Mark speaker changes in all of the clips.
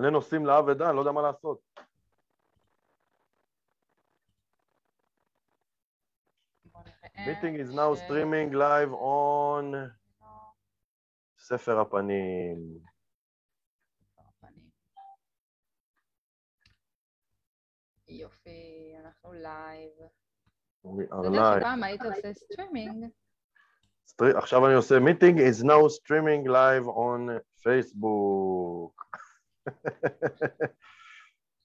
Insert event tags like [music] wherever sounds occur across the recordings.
Speaker 1: מלא נושאים לאב ודן, לא יודע מה לעשות. meeting is now
Speaker 2: ש-
Speaker 1: streaming live on ספר הפנים.
Speaker 2: יופי, אנחנו לייב. אתה יודע. שפעם היית עושה סטרימינג,
Speaker 1: סטרי- עכשיו אני עושה meeting is now streaming live on Facebook.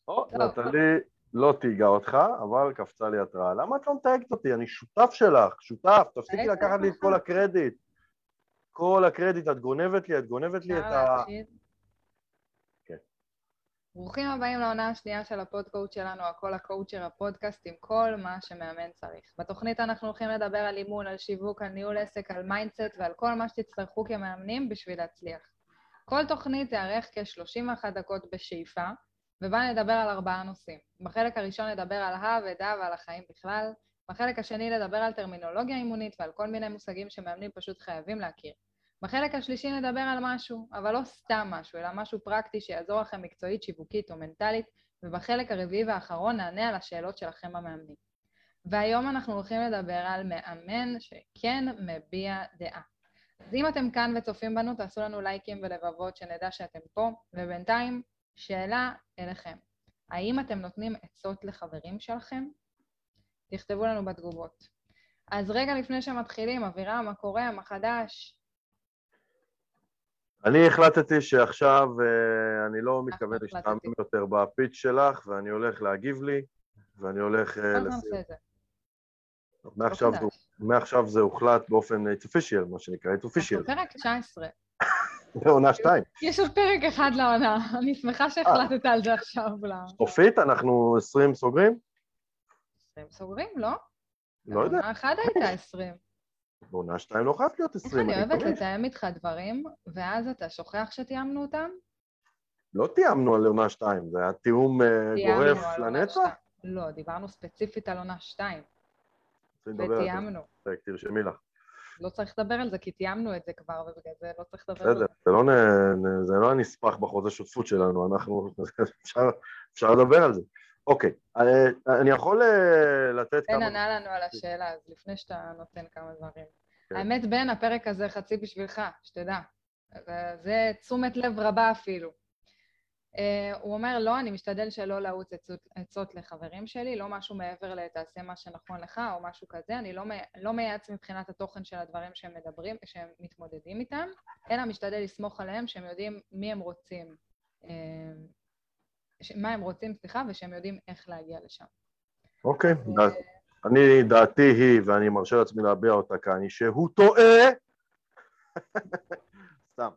Speaker 1: או,
Speaker 2: טוב. [laughs]
Speaker 1: נטלי לא תייגה אותך, אבל קפצה לי התראה. למה את לא מתייגת אותי? אני שותף שלך, שותף, תפסיקי לקחת לי את. כל הקרדיט. כל הקרדיט, את גונבת לי, את גונבת לי את ה... כן.
Speaker 2: ברוכים הבאים לעונה השנייה של הפודקאסט שלנו, הכל ה coacher הפודקאסט עם כל מה שמאמן צריך. בתוכנית אנחנו הולכים לדבר על אימון, על שיווק, על ניהול עסק, על mindset ועל כל מה שתצטרכו כמאמנים בשביל להצליח. כל תוכנית תארך כ-31 דקות בשאיפה, ובה נדבר על ארבעה נושאים. בחלק הראשון נדבר על האבדה ועל החיים בכלל, בחלק השני נדבר על טרמינולוגיה אימונית ועל כל מיני מושגים שמאמנים פשוט חייבים להכיר. בחלק השלישי נדבר על משהו, אבל לא סתם משהו, אלא משהו פרקטי שיעזור לכם מקצועית, שיווקית או מנטלית, ובחלק הרביעי והאחרון נענה על השאלות שלכם המאמנים. והיום אנחנו הולכים לדבר על מאמן שכן מביע דעה. אז אם אתם כאן וצופים בנו, תעשו לנו לייקים ולבבות שנדע שאתם פה, ובינתיים, שאלה אליכם. האם אתם נותנים עצות לחברים שלכם? תכתבו לנו בתגובות. אז רגע לפני שמתחילים, אבירם, מה קורה? מה חדש?
Speaker 1: אני החלטתי שעכשיו אה, אני לא מתכוון. להשתעמם יותר בפיץ' שלך, ואני הולך להגיב לי, ואני הולך אה,
Speaker 2: כל הזמן
Speaker 1: לשים...
Speaker 2: עושה את זה.
Speaker 1: מעכשיו
Speaker 2: לא
Speaker 1: זה-. מעכשיו זה הוחלט באופן it's official, מה שנקרא, it's official.
Speaker 2: אנחנו פרק 19.
Speaker 1: זה עונה שתיים.
Speaker 2: יש עוד פרק אחד לעונה. אני שמחה שהחלטת על זה עכשיו.
Speaker 1: סופית, אנחנו 20 סוגרים?
Speaker 2: הם סוגרים, לא?
Speaker 1: לא יודע,
Speaker 2: עונה אחת הייתה 20.
Speaker 1: בעונה שתיים לא חייב להיות
Speaker 2: איך
Speaker 1: 20.
Speaker 2: אני אוהבת. לתאם איתך דברים, ואז אתה שוכח שתיאמנו אותם?
Speaker 1: לא תיאמנו על עונה שתיים, זה היה תיאום אה, גורף לנצח?
Speaker 2: לא, דיברנו ספציפית על עונה 2,
Speaker 1: רוצים לדבר על
Speaker 2: ותיאמנו.
Speaker 1: זה? תרשמי לך.
Speaker 2: לא צריך לדבר על זה, כי תיאמנו את זה כבר, ובגלל זה לא צריך לדבר על
Speaker 1: בסדר,
Speaker 2: זה.
Speaker 1: זה לא זה לא הנספח בחוזה שותפות שלנו, אנחנו... [laughs] אפשר- לדבר על זה. אוקיי, אה, אני יכול אה, לתת
Speaker 2: בן
Speaker 1: כמה...
Speaker 2: ענה לנו על השאלה, אז לפני שאתה נותן כמה דברים.
Speaker 1: כן.
Speaker 2: האמת, בן, הפרק הזה חצי בשבילך, שתדע. זה תשומת לב רבה אפילו. אה, הוא אומר, לא, אני משתדל שלא לעוץ עצות, לחברים שלי, לא משהו מעבר ל"תעשה מה שנכון לך" או משהו כזה, אני לא, לא מייעץ מבחינת התוכן של הדברים שהם מדברים, שהם מתמודדים איתם, אלא משתדל לסמוך עליהם שהם יודעים מי הם רוצים, אה, ש- מה הם רוצים, סליחה, ושהם יודעים איך להגיע לשם.
Speaker 1: אוקיי,
Speaker 2: אז,
Speaker 1: דע- אני, דעתי היא, ואני מרשה לעצמי להביע אותה כאן, היא שהוא טועה. [laughs] סתם.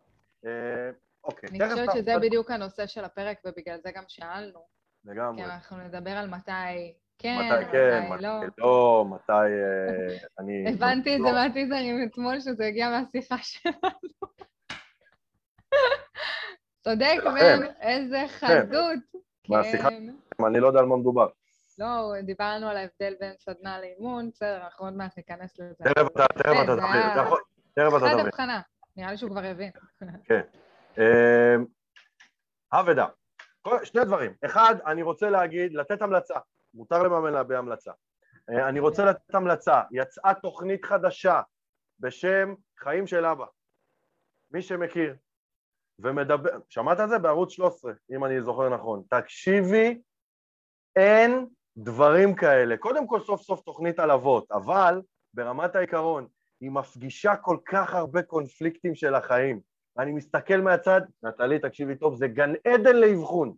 Speaker 1: אוקיי,
Speaker 2: אני
Speaker 1: תכף
Speaker 2: חושבת שזה בדיוק הנושא של הפרק, ובגלל זה גם שאלנו,
Speaker 1: לגמרי.
Speaker 2: כי אנחנו נדבר על מתי כן,
Speaker 1: מתי כן,
Speaker 2: מתי לא.
Speaker 1: מתי לא, מתי אה, [laughs] אני...
Speaker 2: הבנתי את
Speaker 1: לא.
Speaker 2: זה מהטיזרים אתמול, שזה הגיע מהשיחה שלנו. [laughs] צודק,
Speaker 1: שלכם.
Speaker 2: בן, איזה חדות.
Speaker 1: מהשיחה-
Speaker 2: כן.
Speaker 1: אני לא יודע על מה מדובר.
Speaker 2: לא, דיברנו על ההבדל בין סדנה לאימון, בסדר, אנחנו עוד מעט ניכנס לזה.
Speaker 1: תכף אתה תכף
Speaker 2: כן,
Speaker 1: אתה תכף אתה
Speaker 2: חד. הבחנה, נראה לי שהוא כבר הבין.
Speaker 1: אה, אבדה. כל- שני דברים. אחד, אני רוצה להגיד, לתת המלצה. מותר למאמן להביע המלצה. אה, אני רוצה לתת המלצה. יצאה תוכנית חדשה בשם חיים של אבא. מי שמכיר. ומדבר, שמעת על זה? בערוץ 13, אם אני זוכר נכון. תקשיבי, אין דברים כאלה. קודם כל, סוף סוף תוכנית על אבות, אבל ברמת העיקרון, היא מפגישה כל כך הרבה קונפליקטים של החיים. אני מסתכל מהצד, נטלי, תקשיבי טוב, זה גן עדן לאבחון.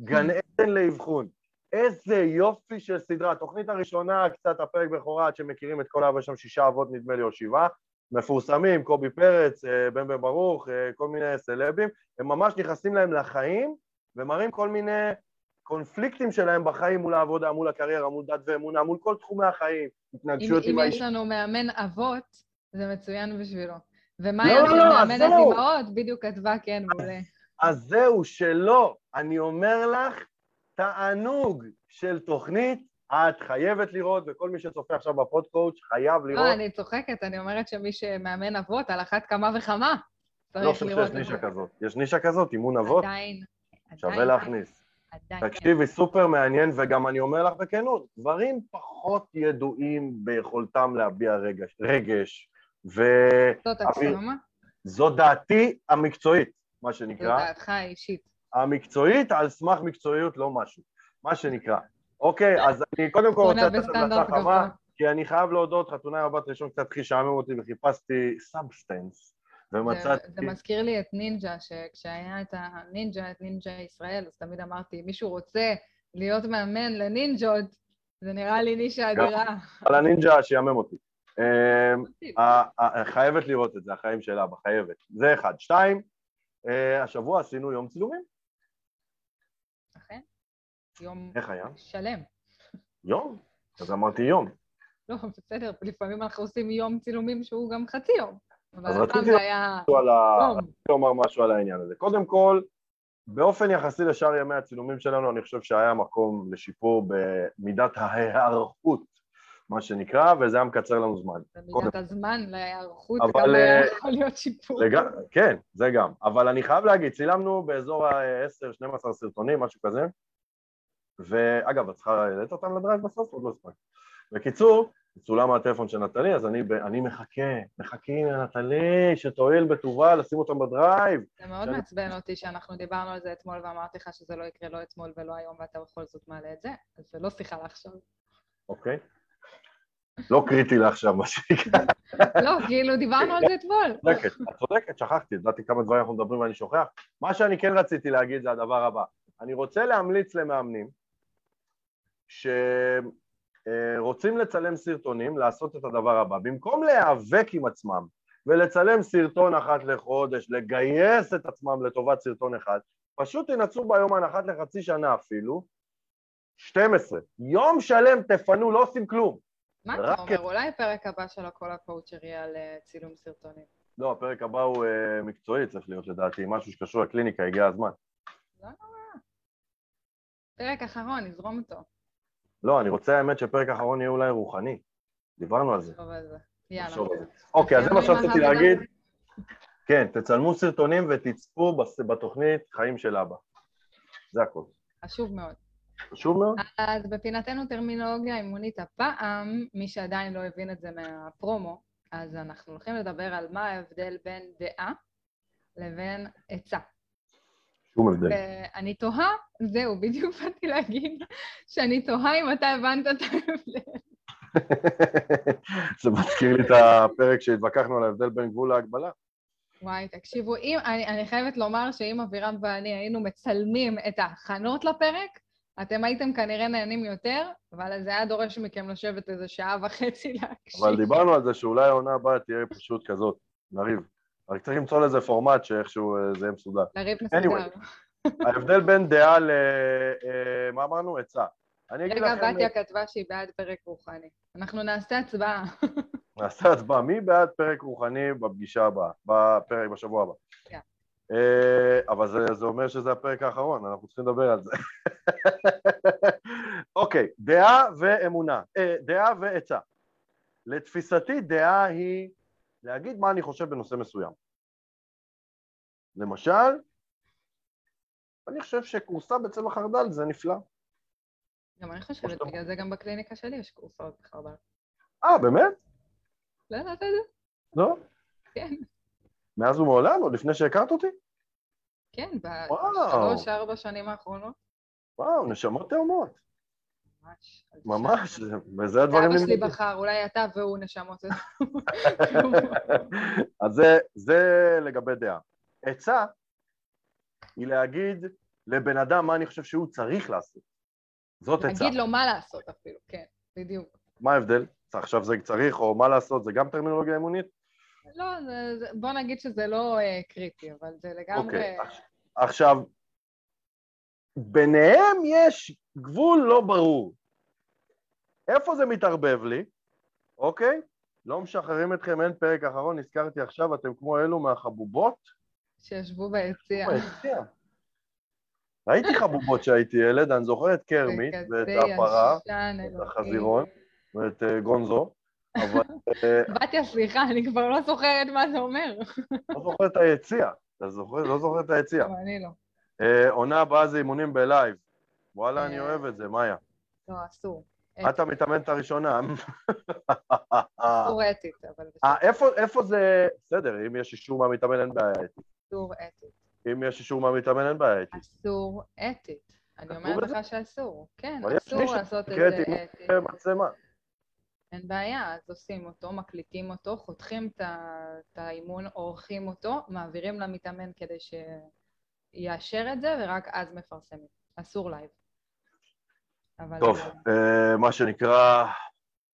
Speaker 1: גן עדן לאבחון. איזה יופי של סדרה. התוכנית הראשונה, קצת הפרק בכורה, עד שמכירים את כל האבא שם, שישה אבות נדמה לי, או שבעה, מפורסמים, קובי פרץ, אה, בן בן ברוך, אה, כל מיני סלבים, הם ממש נכנסים להם לחיים ומראים כל מיני קונפליקטים שלהם בחיים מול העבודה, מול הקריירה, מול דת ואמונה, מול כל תחומי החיים,
Speaker 2: אם
Speaker 1: התנגשויות
Speaker 2: אם
Speaker 1: עם
Speaker 2: יש
Speaker 1: האיש.
Speaker 2: לנו מאמן אבות, זה מצוין בשבילו. ומה
Speaker 1: לא, לא, לא,
Speaker 2: למאמנת
Speaker 1: זהו.
Speaker 2: אימהות? בדיוק כתבה כן מעולה.
Speaker 1: אז זהו, שלא. אני אומר לך, תענוג של תוכנית, את חייבת לראות, וכל מי שצופה עכשיו בפודקאוץ' חייב לראות.
Speaker 2: לא, אני צוחקת, אני אומרת שמי שמאמן אבות, על אחת כמה וכמה,
Speaker 1: אני לא
Speaker 2: צריך
Speaker 1: חושב
Speaker 2: לראות
Speaker 1: שיש נישה. כזאת. יש נישה כזאת, אימון אבות?
Speaker 2: עדיין,
Speaker 1: שווה
Speaker 2: עדיין,
Speaker 1: להכניס. תקשיבי, סופר מעניין, וגם אני אומר לך בכנות, דברים פחות ידועים ביכולתם להביע רגש, רגש
Speaker 2: זאת אקסיומה?
Speaker 1: וזו דעתי המקצועית, מה
Speaker 2: זו
Speaker 1: שנקרא.
Speaker 2: דעתך האישית.
Speaker 1: המקצועית על סמך מקצועיות, לא משהו, מה שנקרא. אוקיי, אז אני קודם כל רוצה לתת המלצה חמה. כי אני חייב להודות, חתונה הבת ראשון קצת חישמם אותי וחיפשתי סאבסטנס,
Speaker 2: זה,
Speaker 1: ומצאתי...
Speaker 2: זה מזכיר לי את נינג'ה, שכשהיה את הנינג'ה, את נינג'ה ישראל, אז תמיד אמרתי, מישהו רוצה להיות מאמן לנינג'ות, זה נראה לי נישה אדירה.
Speaker 1: על הנינג'ה שיאמם אותי. אמ, חייבת לראות את זה, החיים של אבא, חייבת. זה אחד. שתיים, אה, השבוע עשינו יום צילומים.
Speaker 2: אכן? יום
Speaker 1: איך היה?
Speaker 2: שלם.
Speaker 1: יום? אז אמרתי יום.
Speaker 2: לא, בסדר, לפעמים אנחנו עושים יום צילומים שהוא גם חצי יום.
Speaker 1: אז. רציתי לומר משהו על העניין הזה. קודם כל, באופן יחסי לשאר ימי הצילומים שלנו, אני חושב שהיה מקום לשיפור במידת ההיערכות, מה שנקרא, וזה היה מקצר לנו זמן.
Speaker 2: במידת הזמן להיערכות, גם היה
Speaker 1: אה,
Speaker 2: יכול להיות שיפור.
Speaker 1: לג... כן, זה גם. אבל אני חייב להגיד, צילמנו באזור ה-10-12 סרטונים, משהו כזה. ואגב, את צריכה העלית אותם לדרייב בסוף? עוד לא הספקתי. בקיצור, צולם מהטלפון של נטלי, אז אני, אני מחכה, מחכים לנטלי, שתואיל בטובה לשים אותם בדרייב.
Speaker 2: זה מאוד מעצבן אותי שאנחנו דיברנו על זה אתמול ואמרתי לך שזה לא יקרה לא אתמול ולא היום ואתה בכל זאת מעלה את זה, אז זה לא שיחה לעכשיו.
Speaker 1: אוקיי? לא קריטי לעכשיו, מה שנקרא.
Speaker 2: לא, כאילו דיברנו על זה אתמול.
Speaker 1: צודקת, את צודקת, שכחתי, ידעתי כמה דברים אנחנו מדברים ואני שוכח. מה שאני כן רציתי להגיד זה הדבר הבא. אני רוצה להמליץ למאמנים שרוצים לצלם סרטונים, לעשות את הדבר הבא. במקום להיאבק עם עצמם ולצלם סרטון אחת לחודש, לגייס את עצמם לטובת סרטון אחד, פשוט תנצלו ביומן אחת לחצי שנה אפילו, 12. יום שלם תפנו, לא עושים כלום.
Speaker 2: מה אתה אומר? אולי הפרק הבא של הכל הקואוצ'ר יהיה על אה, צילום סרטונים.
Speaker 1: לא, הפרק הבא הוא uh, מקצועי, צריך להיות לדעתי, משהו שקשור לקליניקה, הגיע הזמן.
Speaker 2: פרק אחרון, נזרום אותו.
Speaker 1: לא, אני רוצה האמת שפרק האחרון יהיה אולי רוחני. דיברנו על זה.
Speaker 2: נחשוב על זה. יאללה.
Speaker 1: נחשוב על זה. אוקיי, אז זה מה שרציתי? להגיד. כן, תצלמו סרטונים ותצפו בתוכנית חיים של אבא. זה הכל.
Speaker 2: חשוב מאוד.
Speaker 1: חשוב מאוד.
Speaker 2: אז בפינתנו טרמינולוגיה אימונית הפעם, מי שעדיין לא הבין את זה מהפרומו, אז אנחנו הולכים לדבר על מה ההבדל בין דעה לבין עצה.
Speaker 1: שום הבדל.
Speaker 2: ואני תוהה, זהו, בדיוק באתי להגיד שאני תוהה אם אתה הבנת את ההבדל. [laughs]
Speaker 1: זה מזכיר לי את הפרק שהתווכחנו על ההבדל בין גבול להגבלה.
Speaker 2: וואי, תקשיבו, אם, אני, אני חייבת לומר שאם אבירם ואני היינו מצלמים את ההכנות לפרק, אתם הייתם כנראה נהנים יותר, אבל זה היה דורש מכם לשבת איזה שעה וחצי [laughs] להקשיב.
Speaker 1: אבל דיברנו על זה שאולי העונה הבאה תהיה פשוט כזאת, נריב. רק צריך למצוא לזה פורמט שאיכשהו אה, זה יהיה מסודר.
Speaker 2: לריב מסודר.
Speaker 1: Anyway. ההבדל בין דעה ל... אה, מה אמרנו? עצה. אני אגיד
Speaker 2: רגע,
Speaker 1: לכם...
Speaker 2: בתיה כתבה שהיא בעד פרק רוחני. אנחנו נעשה הצבעה.
Speaker 1: נעשה הצבעה. מי בעד פרק רוחני בפגישה הבאה? בפרק, בשבוע הבא.
Speaker 2: כן.
Speaker 1: אה, אבל זה, זה אומר שזה הפרק האחרון, אנחנו צריכים לדבר על זה. [laughs] אוקיי, דעה ואמונה. אה, דעה ועצה. לתפיסתי דעה היא להגיד מה אני חושב בנושא מסוים. למשל, אני חושב שכורסה בצבע חרדל זה נפלא.
Speaker 2: גם אני חושבת,
Speaker 1: שאתה-
Speaker 2: בגלל זה גם בקליניקה שלי יש קורסאות בחרדל.
Speaker 1: אה, באמת?
Speaker 2: לא ידעת את זה?
Speaker 1: לא?
Speaker 2: כן.
Speaker 1: מאז ומעולם? עוד לפני שהכרת אותי?
Speaker 2: כן. בשלוש-ארבע שנים האחרונות.
Speaker 1: וואו, נשמות תאומות.
Speaker 2: ממש.
Speaker 1: ממש, זה- וזה הדברים
Speaker 2: אבא שלי. בחר, אולי אתה והוא נשמות. [laughs]
Speaker 1: אז זה, זה לגבי דעה. עצה היא להגיד לבן אדם מה אני חושב שהוא צריך לעשות. זאת עצה.
Speaker 2: להגיד לו מה לעשות אפילו, כן, בדיוק.
Speaker 1: מה ההבדל? עכשיו זה צריך או מה לעשות, זה גם טרמינולוגיה אמונית?
Speaker 2: לא, זה- בוא נגיד שזה לא אה, קריטי, אבל זה לגמרי...
Speaker 1: אוקיי. עכשיו, ביניהם יש גבול לא ברור. איפה זה מתערבב לי? אוקיי? לא משחררים אתכם, אין פרק אחרון, נזכרתי עכשיו, אתם כמו אלו מהחבובות.
Speaker 2: שישבו ביציע.
Speaker 1: ביציע. ראיתי חבובות כשהייתי ילד, אני זוכר את קרמיט
Speaker 2: זה
Speaker 1: ואת הפרה, את. החזירון ואת אה, גונזו, אבל אה,
Speaker 2: בתיה, סליחה, אני כבר לא זוכרת מה זה אומר.
Speaker 1: לא זוכר את היציע. אתה זוכר? לא זוכר את היציע.
Speaker 2: גם אני לא.
Speaker 1: אה, עונה הבאה זה אימונים בלייב. וואלה, אני
Speaker 2: אה.
Speaker 1: אוהב את זה, מאיה.
Speaker 2: לא, אסור.
Speaker 1: את המתאמנת הראשונה.
Speaker 2: אסור אתית, אבל
Speaker 1: איפה- זה... בסדר, אם יש אישור מהמתאמן אין בעיה אתית.
Speaker 2: אסור אתית.
Speaker 1: אם יש אישור מהמתאמן אין בעיה אתית.
Speaker 2: אסור אתית. אני אומרת? לך שאסור. כן, אסור לעשות את זה אתית. אין בעיה, אז עושים אותו, מקליטים אותו, חותכים את האימון, עורכים אותו, מעבירים למתאמן כדי שיאשר את זה, ורק אז מפרסמים. אסור live. אבל...
Speaker 1: טוב, אה, מה שנקרא,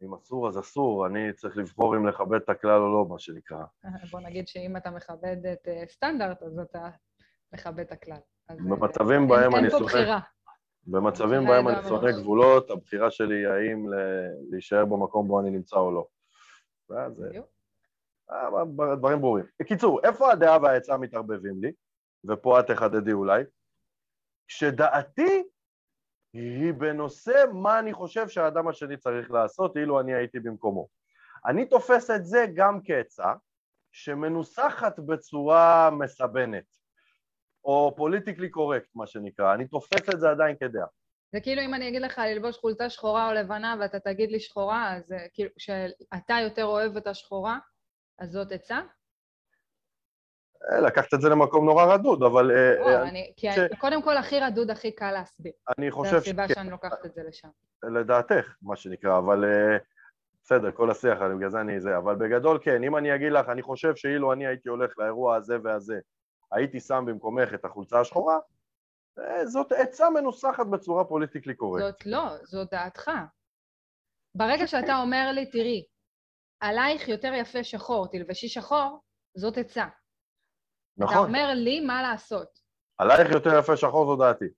Speaker 1: אם אסור אז אסור, אני צריך לבחור אם לכבד את הכלל או לא, מה שנקרא. [laughs]
Speaker 2: בוא נגיד שאם אתה מכבד את אה, סטנדרט, אז אתה מכבד את הכלל. אז, אה,
Speaker 1: במצבים
Speaker 2: אין-
Speaker 1: בהם
Speaker 2: אין
Speaker 1: אני
Speaker 2: פה בחירה.
Speaker 1: במצבים
Speaker 2: הבחירה
Speaker 1: בהם אני שונא
Speaker 2: מראש.
Speaker 1: גבולות, הבחירה שלי היא האם להישאר במקום בו אני נמצא או לא. ואז. אה, דברים ברורים. בקיצור, איפה הדעה והעצה מתערבבים לי? ופה את תחדדי אולי. כשדעתי היא בנושא מה אני חושב שהאדם השני צריך לעשות, אילו אני הייתי במקומו. אני תופס את זה גם כעצה שמנוסחת בצורה מסבנת, או פוליטיקלי קורקט, מה שנקרא. אני תופס את זה עדיין כדעה.
Speaker 2: זה כאילו אם אני אגיד לך ללבוש חולצה שחורה או לבנה ואתה תגיד לי שחורה, אז אה, כאילו, שאתה יותר אוהב את השחורה, אז זאת עצה?
Speaker 1: אה, לקחת את זה למקום נורא רדוד, אבל אה,
Speaker 2: לא,
Speaker 1: אה,
Speaker 2: אני, כי
Speaker 1: ש-
Speaker 2: אני- קודם כל הכי רדוד, הכי קל להסביר.
Speaker 1: אני
Speaker 2: זו
Speaker 1: חושב
Speaker 2: הסיבה
Speaker 1: שכן.
Speaker 2: שאני לוקחת את זה לשם.
Speaker 1: לדעתך, מה שנקרא, אבל אה, בסדר, כל השיח, בגלל זה אני זה, אבל בגדול כן, אם אני אגיד לך, אני חושב שאילו אני הייתי הולך לאירוע הזה והזה, הייתי שם במקומך את החולצה השחורה, זאת עצה מנוסחת בצורה פוליטיקלי קורקט.
Speaker 2: זאת לא, זאת דעתך. ברגע שאתה אומר לי, תראי, עלייך יותר יפה שחור, תלבשי שחור, זאת עצה. אתה
Speaker 1: נכון,
Speaker 2: אומר לי מה לעשות.
Speaker 1: עלייך יותר יפה שחור זו דעתי,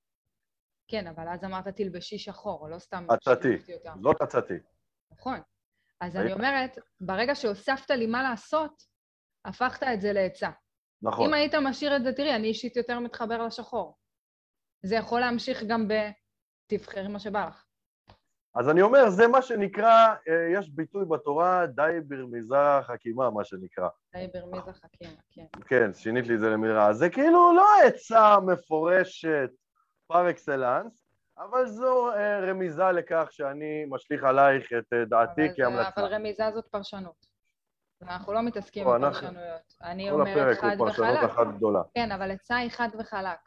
Speaker 2: כן, אבל אז אמרת תלבשי שחור, לא סתם אותך.
Speaker 1: זאת הצעתי.
Speaker 2: נכון. אז
Speaker 1: ראית?
Speaker 2: אני אומרת, ברגע שהוספת לי מה לעשות, הפכת את זה לעצה.
Speaker 1: נכון,
Speaker 2: אם היית משאיר את זה, תראי, אני אישית יותר מתחבר לשחור. זה יכול להמשיך גם ב... תבחרי מה שבא לך.
Speaker 1: אז אני אומר, זה מה שנקרא, אה, יש ביטוי בתורה, די ברמיזה חכימה, מה שנקרא.
Speaker 2: די ברמיזה חכימה, כן.
Speaker 1: כן, שינית לי את זה למירה. זה כאילו לא עצה מפורשת פר אקסלנס, אבל זו אה, רמיזה לכך שאני משליך עלייך את אה, דעתי
Speaker 2: אבל,
Speaker 1: כהמלצה.
Speaker 2: אבל רמיזה זאת פרשנות. אנחנו לא מתעסקים
Speaker 1: לא,
Speaker 2: עם פרשנויות. אני
Speaker 1: כל
Speaker 2: אומרת
Speaker 1: הפרק
Speaker 2: חד
Speaker 1: הוא פרשנות
Speaker 2: וחלק.
Speaker 1: אחת גדולה.
Speaker 2: כן, אבל עצה היא חד וחלק.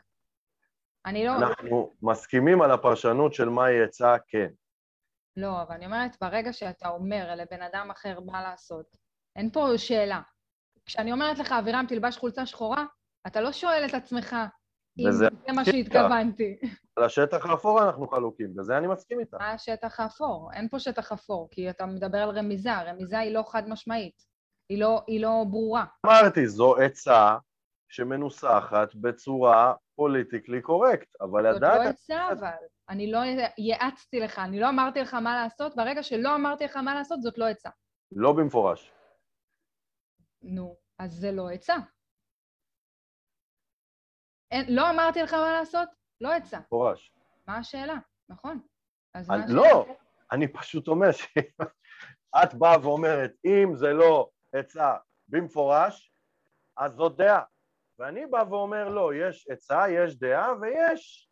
Speaker 2: אני לא...
Speaker 1: אנחנו מסכימים על הפרשנות של מהי עצה, כן.
Speaker 2: לא, אבל אני אומרת, ברגע שאתה אומר לבן אדם אחר מה לעשות, אין פה שאלה. כשאני אומרת לך, אבירם, תלבש חולצה שחורה, אתה לא שואל את עצמך אם זה מה שהתכוונתי.
Speaker 1: על השטח האפור אנחנו חלוקים, בזה אני מסכים איתך.
Speaker 2: מה השטח האפור? אין פה שטח אפור, כי אתה מדבר על רמיזה, רמיזה היא לא חד משמעית, היא לא, היא לא ברורה.
Speaker 1: אמרתי, זו עצה שמנוסחת בצורה פוליטיקלי קורקט, אבל
Speaker 2: זאת לא
Speaker 1: עדיין...
Speaker 2: עצה אבל. אני לא יעצתי לך, אני לא אמרתי לך מה לעשות, ברגע שלא אמרתי לך מה לעשות, זאת לא עצה.
Speaker 1: לא במפורש.
Speaker 2: נו, אז זה לא עצה. אין, לא אמרתי לך מה לעשות? לא עצה.
Speaker 1: במפורש.
Speaker 2: מה השאלה? נכון. אז מה
Speaker 1: אני-
Speaker 2: השאלה?
Speaker 1: לא, אני פשוט אומר שאת [laughs] באה ואומרת, אם זה לא עצה במפורש, אז זאת דעה. ואני בא ואומר, לא, יש עצה, יש דעה, ויש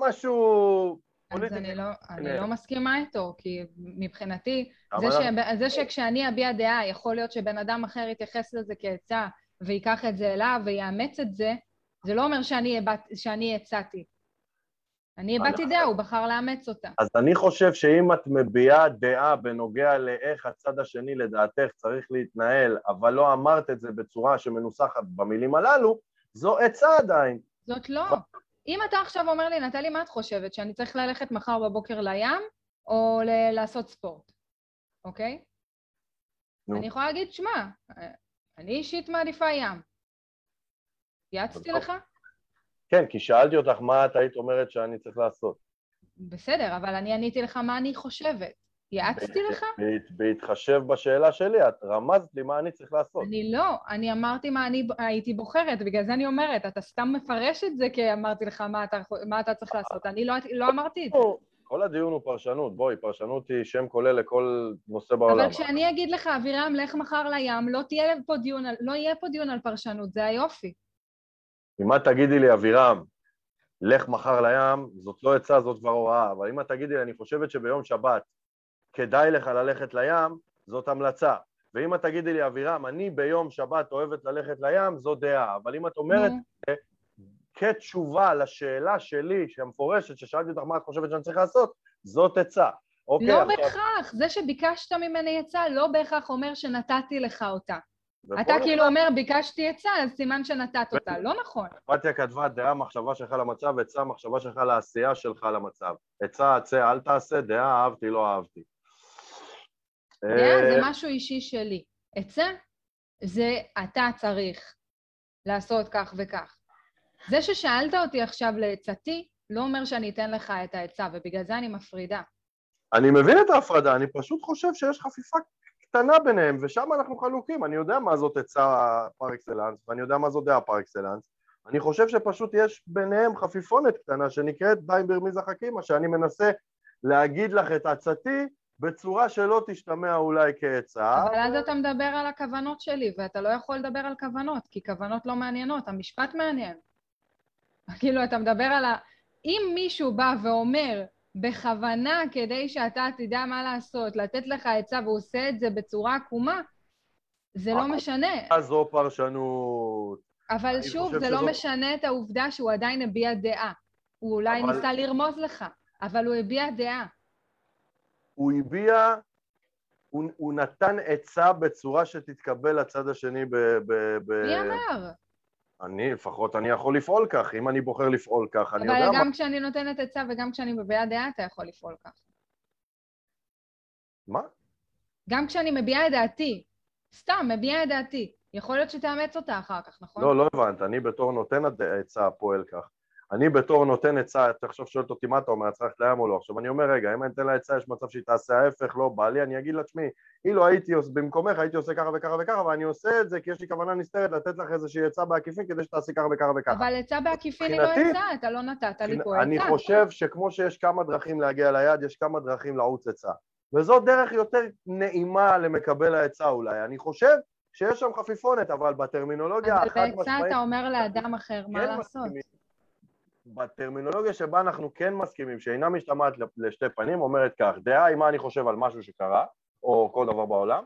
Speaker 1: משהו
Speaker 2: אז. אני לא, אני
Speaker 1: הנה.
Speaker 2: לא מסכימה איתו, כי מבחינתי, זה, ש... זה שכשאני אביע דעה, יכול להיות שבן אדם אחר יתייחס לזה כעצה וייקח את זה אליו ויאמץ את זה, זה לא אומר שאני. שאני הצעתי. אני הבעתי דעה, הוא בחר לאמץ אותה.
Speaker 1: אז אני חושב שאם את מביעה דעה בנוגע לאיך הצד השני לדעתך צריך להתנהל, אבל לא אמרת את זה בצורה שמנוסחת במילים הללו, זו עצה עדיין.
Speaker 2: זאת לא. אם אתה עכשיו אומר לי, נטלי, מה את חושבת? שאני צריך ללכת מחר בבוקר לים או ל- לעשות ספורט, אוקיי?
Speaker 1: נו.
Speaker 2: אני יכולה להגיד, שמע, אני אישית מעדיפה ים. יעצתי
Speaker 1: טוב.
Speaker 2: לך?
Speaker 1: כן, כי שאלתי אותך מה את היית אומרת שאני צריך לעשות.
Speaker 2: בסדר, אבל אני עניתי לך מה אני חושבת. יעצתי לך?
Speaker 1: בהת- בהתחשב בשאלה שלי, את רמזת לי מה אני צריך לעשות.
Speaker 2: אני לא, אני אמרתי מה אני הייתי בוחרת, בגלל זה אני אומרת, אתה סתם מפרש את זה כי אמרתי לך מה אתה, מה אתה צריך לעשות. אני לא, לא אמרתי את זה.
Speaker 1: כל הדיון הוא פרשנות, בואי, פרשנות היא שם כולל לכל נושא בעולם.
Speaker 2: אבל כשאני אגיד לך, אבירם, לך מחר לים, לא, פה דיון, לא יהיה פה דיון על פרשנות, זה היופי.
Speaker 1: אם את תגידי לי, אבירם, לך מחר לים, זאת לא עצה, זאת כבר הוראה, אבל אם את תגידי לי, אני חושבת שביום שבת כדאי לך ללכת לים, זאת המלצה. ואם את תגידי לי, אבירם, אני ביום שבת אוהבת ללכת לים, זו דעה. אבל אם את אומרת
Speaker 2: נו.
Speaker 1: כתשובה לשאלה שלי, שהמפורשת, ששאלתי אותך מה את חושבת שאני צריך לעשות, זאת עצה. אוקיי,
Speaker 2: לא
Speaker 1: עכשיו-
Speaker 2: בהכרח, זה שביקשת ממני עצה לא בהכרח אומר שנתתי לך אותה. אתה כאילו אומר, ביקשתי עצה, אז סימן שנתת אותה. לא נכון.
Speaker 1: פתיה כתבה דעה, מחשבה שלך למצב, עצה, מחשבה שלך לעשייה שלך למצב. עצה, עצה, אל תעשה, דעה, אהבתי, לא אהבתי.
Speaker 2: דעה זה
Speaker 1: אה,
Speaker 2: משהו אישי שלי. עצה זה אתה צריך לעשות כך וכך. זה ששאלת אותי עכשיו לעצתי, לא אומר שאני אתן לך את העצה, ובגלל זה אני מפרידה.
Speaker 1: אני מבין את ההפרדה, אני פשוט חושב שיש חפיפה קטנה ביניהם, ושם אנחנו חלוקים. אני יודע מה זאת עצה פר אקסלנס, ואני יודע מה זאת דעה פר אקסלנס. אני חושב שפשוט יש ביניהם חפיפונת קטנה שנקראת די ברמיזה חכימה, שאני מנסה להגיד לך את עצתי בצורה שלא תשתמע אולי כעצה.
Speaker 2: אבל אז אתה מדבר על הכוונות שלי, ואתה לא יכול לדבר על כוונות, כי כוונות לא מעניינות, המשפט מעניין. [laughs] כאילו, אתה מדבר על ה... אם מישהו בא ואומר בכוונה כדי שאתה תדע מה לעשות, לתת לך עצה והוא עושה את זה בצורה עקומה, זה לא משנה.
Speaker 1: זו פרשנות.
Speaker 2: אבל שוב, זה לא
Speaker 1: שזו-
Speaker 2: משנה את העובדה שהוא עדיין הביע דעה. הוא אולי
Speaker 1: אבל-
Speaker 2: ניסה לרמוז לך, אבל הוא הביע דעה.
Speaker 1: הוא הביע, הוא, הוא נתן עצה בצורה שתתקבל לצד השני ב... ב, ב
Speaker 2: מי אמר?
Speaker 1: אני, לפחות אני יכול לפעול כך, אם אני בוחר לפעול כך, אני יודע
Speaker 2: אבל
Speaker 1: מה...
Speaker 2: גם כשאני נותנת עצה וגם כשאני מביעה דעה, אתה יכול לפעול ככה.
Speaker 1: מה?
Speaker 2: גם כשאני מביעה את דעתי, סתם, מביעה את דעתי, יכול להיות שתאמץ אותה אחר כך, נכון?
Speaker 1: לא, לא הבנת, אני בתור נותן עצה פועל כך. אני בתור נותן עצה, אתה עכשיו שואלת אותי מה אתה אומר, צריך ללכת לים או לא. עכשיו אני אומר, רגע, אם אני אתן לה עצה, יש מצב שהיא תעשה ההפך, לא בא לי, אני אגיד לה, תשמעי, אילו הייתי עושה, במקומך הייתי עושה ככה וככה וככה, ואני עושה את זה כי יש לי כוונה נסתרת לתת לך איזושהי עצה בעקיפין כדי שתעשי ככה וככה וככה.
Speaker 2: אבל עצה בעקיפין היא לא עצה, אתה לא נתת לי פה
Speaker 1: אני
Speaker 2: עצה.
Speaker 1: חושב שכמו שיש כמה דרכים להגיע ליעד, יש כמה דרכים לעוץ עצה. וזו דרך יותר נעימה למקבל העצה אולי. אני חושב שיש שם חפיפונת, אבל בטרמינולוגיה
Speaker 2: אבל
Speaker 1: החד
Speaker 2: בעצה
Speaker 1: משמעית...
Speaker 2: אתה אומר לאדם אחר מה
Speaker 1: כן
Speaker 2: לעשות.
Speaker 1: בטרמינולוגיה שבה אנחנו כן מסכימים, שאינה משתמעת לשתי פנים, אומרת כך, דעה היא מה אני חושב על משהו שקרה, או כל דבר בעולם,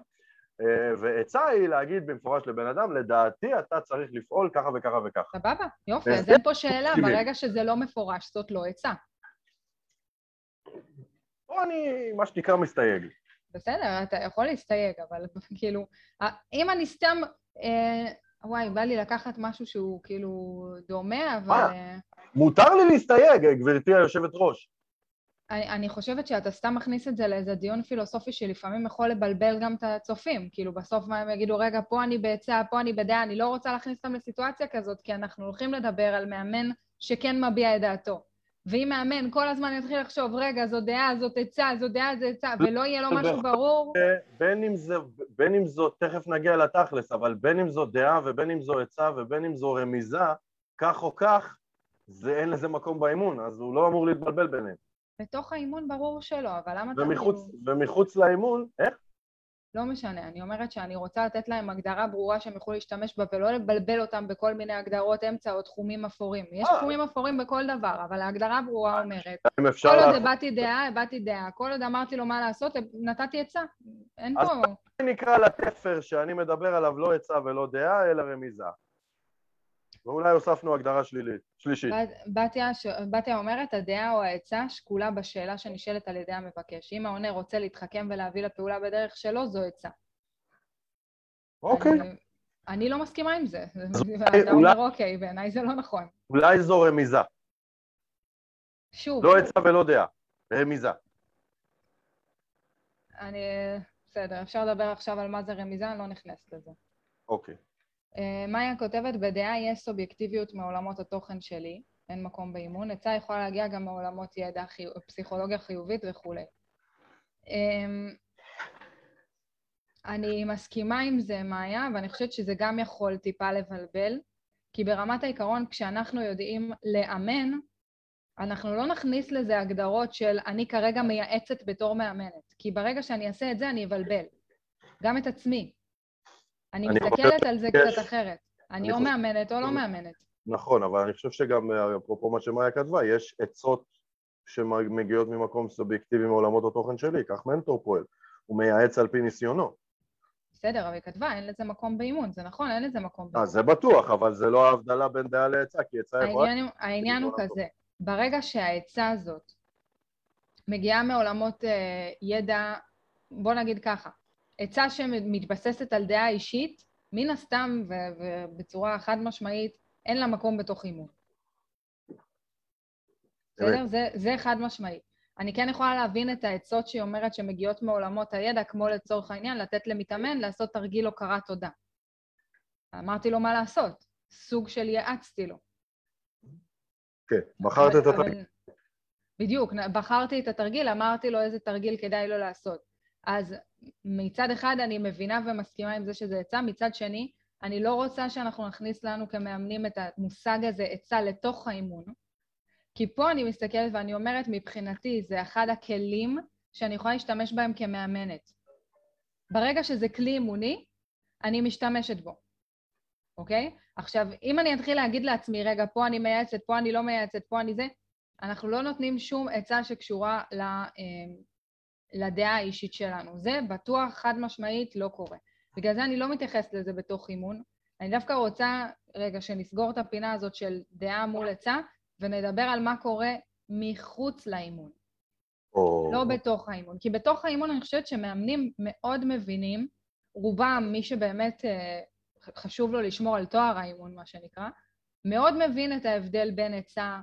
Speaker 1: אה, ועצה היא להגיד במפורש לבן אדם, לדעתי אתה צריך לפעול ככה וככה וככה.
Speaker 2: סבבה, יופי, אז
Speaker 1: וזה
Speaker 2: אין פה שאלה. ברגע שזה לא מפורש, זאת לא עצה.
Speaker 1: פה אני, מה שנקרא, מסתייג.
Speaker 2: בסדר, אתה יכול להסתייג, אבל [laughs] כאילו, אם אני סתם... וואי, בא לי לקחת משהו שהוא כאילו דומה, אבל...
Speaker 1: מה?
Speaker 2: אה,
Speaker 1: מותר לי להסתייג, גברתי היושבת ראש.
Speaker 2: אני, אני חושבת שאתה סתם מכניס את זה לאיזה דיון פילוסופי שלפעמים יכול לבלבל גם את הצופים. כאילו, בסוף מה הם יגידו, רגע, פה אני בעצה, פה אני בדעה, אני לא רוצה להכניס אותם לסיטואציה כזאת, כי אנחנו הולכים לדבר על מאמן שכן מביע את דעתו. ואם מאמן כל הזמן יתחיל לחשוב, רגע, זו דעה, זאת עצה, זו דעה, זו עצה, ולא יהיה לו משהו ברור,
Speaker 1: בין אם, זה, בין אם זו, תכף נגיע לתכלס, אבל בין אם זו דעה ובין אם זו עצה ובין אם זו רמיזה, כך או כך, זה, אין לזה מקום באימון, אז הוא לא אמור להתבלבל ביניהם.
Speaker 2: בתוך האימון ברור שלא, אבל למה אתה
Speaker 1: ומחוץ,
Speaker 2: כאילו...
Speaker 1: ומחוץ לאימון, איך?
Speaker 2: לא משנה, אני אומרת שאני רוצה לתת להם הגדרה ברורה שהם יוכלו להשתמש בה ולא לבלבל אותם בכל מיני הגדרות אמצע או תחומים אפורים. יש
Speaker 1: אה.
Speaker 2: תחומים אפורים בכל דבר, אבל ההגדרה הברורה אומרת,
Speaker 1: אם אפשר
Speaker 2: כל עוד הבעתי דעה, הבעתי דעה. כל עוד אמרתי לו מה לעשות, נתתי עצה. אין
Speaker 1: אז
Speaker 2: פה...
Speaker 1: נקרא לתפר שאני מדבר עליו לא עצה ולא דעה, אלא רמיזה. ואולי הוספנו הגדרה שלילית, שלישית.
Speaker 2: בת- בתיה ש- בתיה אומרת, הדעה או העצה שקולה בשאלה שנשאלת על ידי המבקש. אם העונה רוצה להתחכם ולהביא לפעולה בדרך שלו, זו עצה.
Speaker 1: אוקיי.
Speaker 2: אני- אני לא מסכימה עם זה. [laughs] אתה אומר, אוקיי, בעיניי זה לא נכון.
Speaker 1: אולי זו רמיזה.
Speaker 2: שוב,
Speaker 1: לא עצה ולא דעה, רמיזה.
Speaker 2: אני... בסדר, אפשר לדבר עכשיו על מה זה רמיזה, אני לא נכנסת לזה.
Speaker 1: אוקיי.
Speaker 2: אה, מאיה כותבת, בדעה יש סובייקטיביות מעולמות התוכן שלי, אין מקום באימון. עצה יכולה להגיע גם מעולמות ידע, חיו... פסיכולוגיה חיובית וכולי. אמ, אני מסכימה עם זה, מאיה, ואני חושבת שזה גם יכול טיפה לבלבל, כי ברמת העיקרון, כשאנחנו יודעים לאמן, אנחנו לא נכניס לזה הגדרות של אני כרגע מייעצת בתור מאמנת, כי ברגע שאני אעשה את זה, אני אבלבל. גם את עצמי. אני מסתכלת על זה
Speaker 1: יש-
Speaker 2: קצת אחרת. אני
Speaker 1: אני
Speaker 2: או
Speaker 1: חושב-
Speaker 2: מאמנת או לא מאמנת.
Speaker 1: נכון, אבל אני חושב שגם, אפרופו מה שמאיה כתבה, יש עצות שמגיעות ממקום סובייקטיבי מעולמות התוכן שלי, כך מנטור פועל, הוא מייעץ על פי ניסיונו.
Speaker 2: בסדר, אבל היא כתבה, אין לזה מקום באימון, זה נכון, אין לזה מקום באימון.
Speaker 1: אה, זה בטוח, אבל זה לא ההבדלה בין דעה לעצה, כי עצה יכולה...
Speaker 2: העניין, העניין הוא כזה, ברגע שהעצה הזאת מגיעה מעולמות אה, ידע, בוא נגיד ככה, עצה שמתבססת על דעה אישית, מן הסתם ובצורה חד משמעית, אין לה מקום בתוך אימון. בסדר? זה, זה חד משמעי. אני כן יכולה להבין את העצות שהיא אומרת שמגיעות מעולמות הידע, כמו לצורך העניין, לתת למתאמן לעשות תרגיל הוקרת תודה. אמרתי לו מה לעשות, סוג של יעצתי לו.
Speaker 1: כן, בחרת את התרגיל.
Speaker 2: בדיוק, בחרתי את התרגיל, אמרתי לו איזה תרגיל כדאי לו לעשות. אז מצד אחד אני מבינה ומסכימה עם זה שזה עצה, מצד שני, אני לא רוצה שאנחנו נכניס לנו כמאמנים את המושג הזה, עצה, לתוך האימון. כי פה אני מסתכלת ואני אומרת, מבחינתי זה אחד הכלים שאני יכולה להשתמש בהם כמאמנת. ברגע שזה כלי אימוני, אני משתמשת בו, אוקיי? עכשיו, אם אני אתחיל להגיד לעצמי, רגע, פה אני מייעצת, פה אני לא מייעצת, פה אני זה, אנחנו לא נותנים שום עצה שקשורה אה, לדעה האישית שלנו. זה בטוח, חד משמעית, לא קורה. בגלל זה אני לא מתייחסת לזה בתוך אימון. אני דווקא רוצה, רגע, שנסגור את הפינה הזאת של דעה מול עצה, ונדבר על מה קורה מחוץ לאימון. או... לא בתוך האימון. כי בתוך האימון אני חושבת שמאמנים מאוד מבינים, רובם, מי שבאמת אה, חשוב לו לשמור על תואר האימון, מה שנקרא, מאוד מבין את ההבדל בין עצה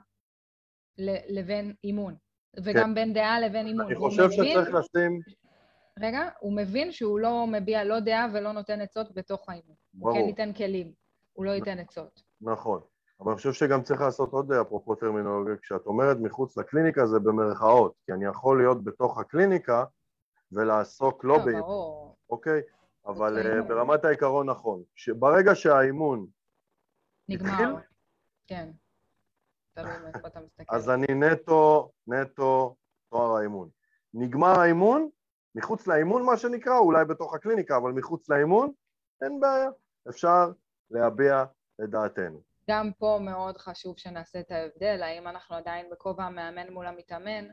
Speaker 2: לבין אימון, וגם כן. בין דעה לבין אימון.
Speaker 1: אני חושב שצריך לשים...
Speaker 2: רגע, הוא מבין שהוא לא מביע לא דעה ולא נותן עצות בתוך האימון. ברור. הוא כן ייתן כלים, הוא לא ייתן עצות.
Speaker 1: נכון. אבל אני חושב שגם צריך לעשות עוד אפרופו טרמינולוגיה, כשאת אומרת מחוץ לקליניקה זה במרכאות, כי אני יכול להיות בתוך הקליניקה ולעסוק לא, לא באימון, אוקיי? אבל uh, ברמת העיקרון נכון, שברגע שהאימון
Speaker 2: נגמר,
Speaker 1: אז אני נטו, נטו תואר האימון. נגמר האימון, מחוץ לאימון מה שנקרא, אולי בתוך הקליניקה, אבל מחוץ לאימון, אין בעיה, אפשר להביע את דעתנו.
Speaker 2: גם פה מאוד חשוב שנעשה את ההבדל, האם אנחנו עדיין בכובע המאמן מול המתאמן.